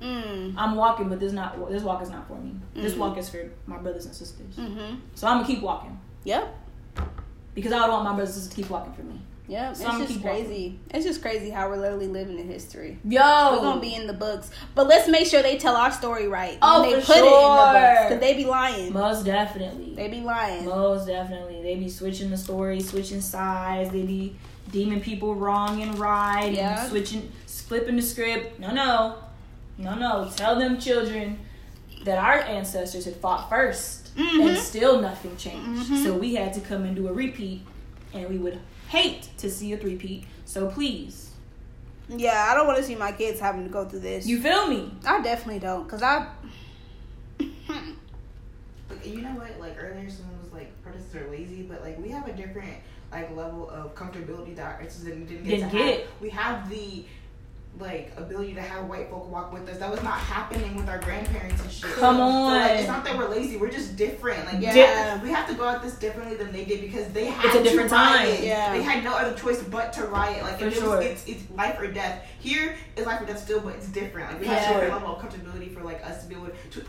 Mm. I'm walking, but this not this walk is not for me. This Mhm. walk is for my brothers and sisters. Mm-hmm. So I'm gonna keep walking Yep. because I don't want my brothers and sisters to keep walking for me. Yep. So it's just walking. crazy. It's just crazy how we're literally living in history. Yo, We're gonna be in the books, but let's make sure they tell our story right. Oh, when they for put it in the books, sure. because they be lying. most definitely. They be lying. Most definitely. They be switching the story, switching sides. They be deeming people wrong and right. Yeah. And switching, flipping the script. No, no. No, no. Tell them children that our ancestors had fought 1st Mhm. and still nothing changed. Mhm. So we had to come and do a repeat. And we would hate to see a three-peat. So please. Yeah, I don't want to see my kids having to go through this. You feel me? I definitely don't, cause I. You know what? Like earlier, someone was like, "Protests are lazy," but like we have a different like level of comfortability that our ancestors didn't, didn't get Didn't to get. have. We have the like ability to have white folk walk with us. That was not happening with our grandparents and shit. Come So, like, it's not that we're lazy. We're just different. Like Yeah. we have to go at this differently than they did because they had It's a different to riot. Yeah. They had no other choice but to riot. Like For it sure. was, it's it's life or death. Here it's life or death still, but it's different. Like we have Yeah. a different level of comfortability for like us to be able to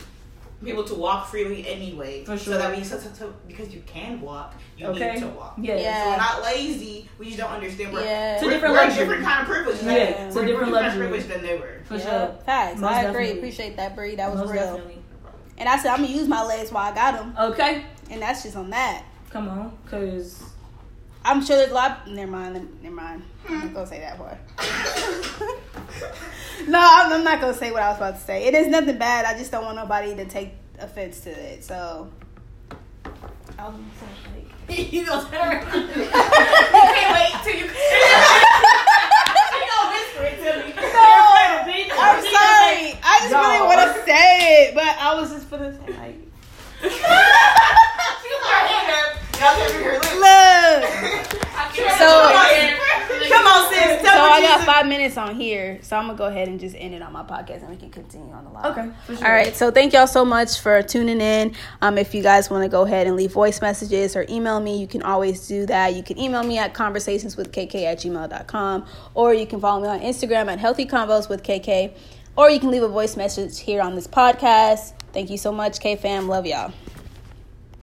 be able to walk freely anyway. For So sure. that we so, so, so because you can walk, you Okay. need to walk. Yeah. Yeah. So we're not lazy. We just don't understand. We're, Yeah. We're, different we're a different kind of privilege. Yeah, Like, it's we're, different we're kind of privilege than they were. For Yeah, sure. Facts. Most I agree. definitely. Appreciate that, Bree. That was Most real. definitely. And I said I'm gonna use my legs while I got them, Okay. and that's just on that. come on, cause I'm sure there's a lot. Never mind. Never mind. Hmm. I'm not gonna say that part. no, I'm, I'm not gonna say what I was about to say. It is nothing bad. I just don't want nobody to take offense to it. So. I was gonna say, like, you gonna tell her? you can't wait till you. she gonna whisper it to me. No, I'm sorry. I just really want to say it, but I was just gonna say like, She put her hand up. Y'all can hear her lips. look. So- come on, sis. Tell So I got five minutes on here, so I'm gonna go ahead and just end it on my podcast, and we can continue on the live. Okay, sure. All right. So thank y'all so much for tuning in. Um, if you guys want to go ahead and leave voice messages or email me, you can always do that. You can email me at conversationswithkk at gmail.com, or you can follow me on Instagram at healthy convos with KK, or you can leave a voice message here on this podcast. Thank you so much, K fam. Love y'all.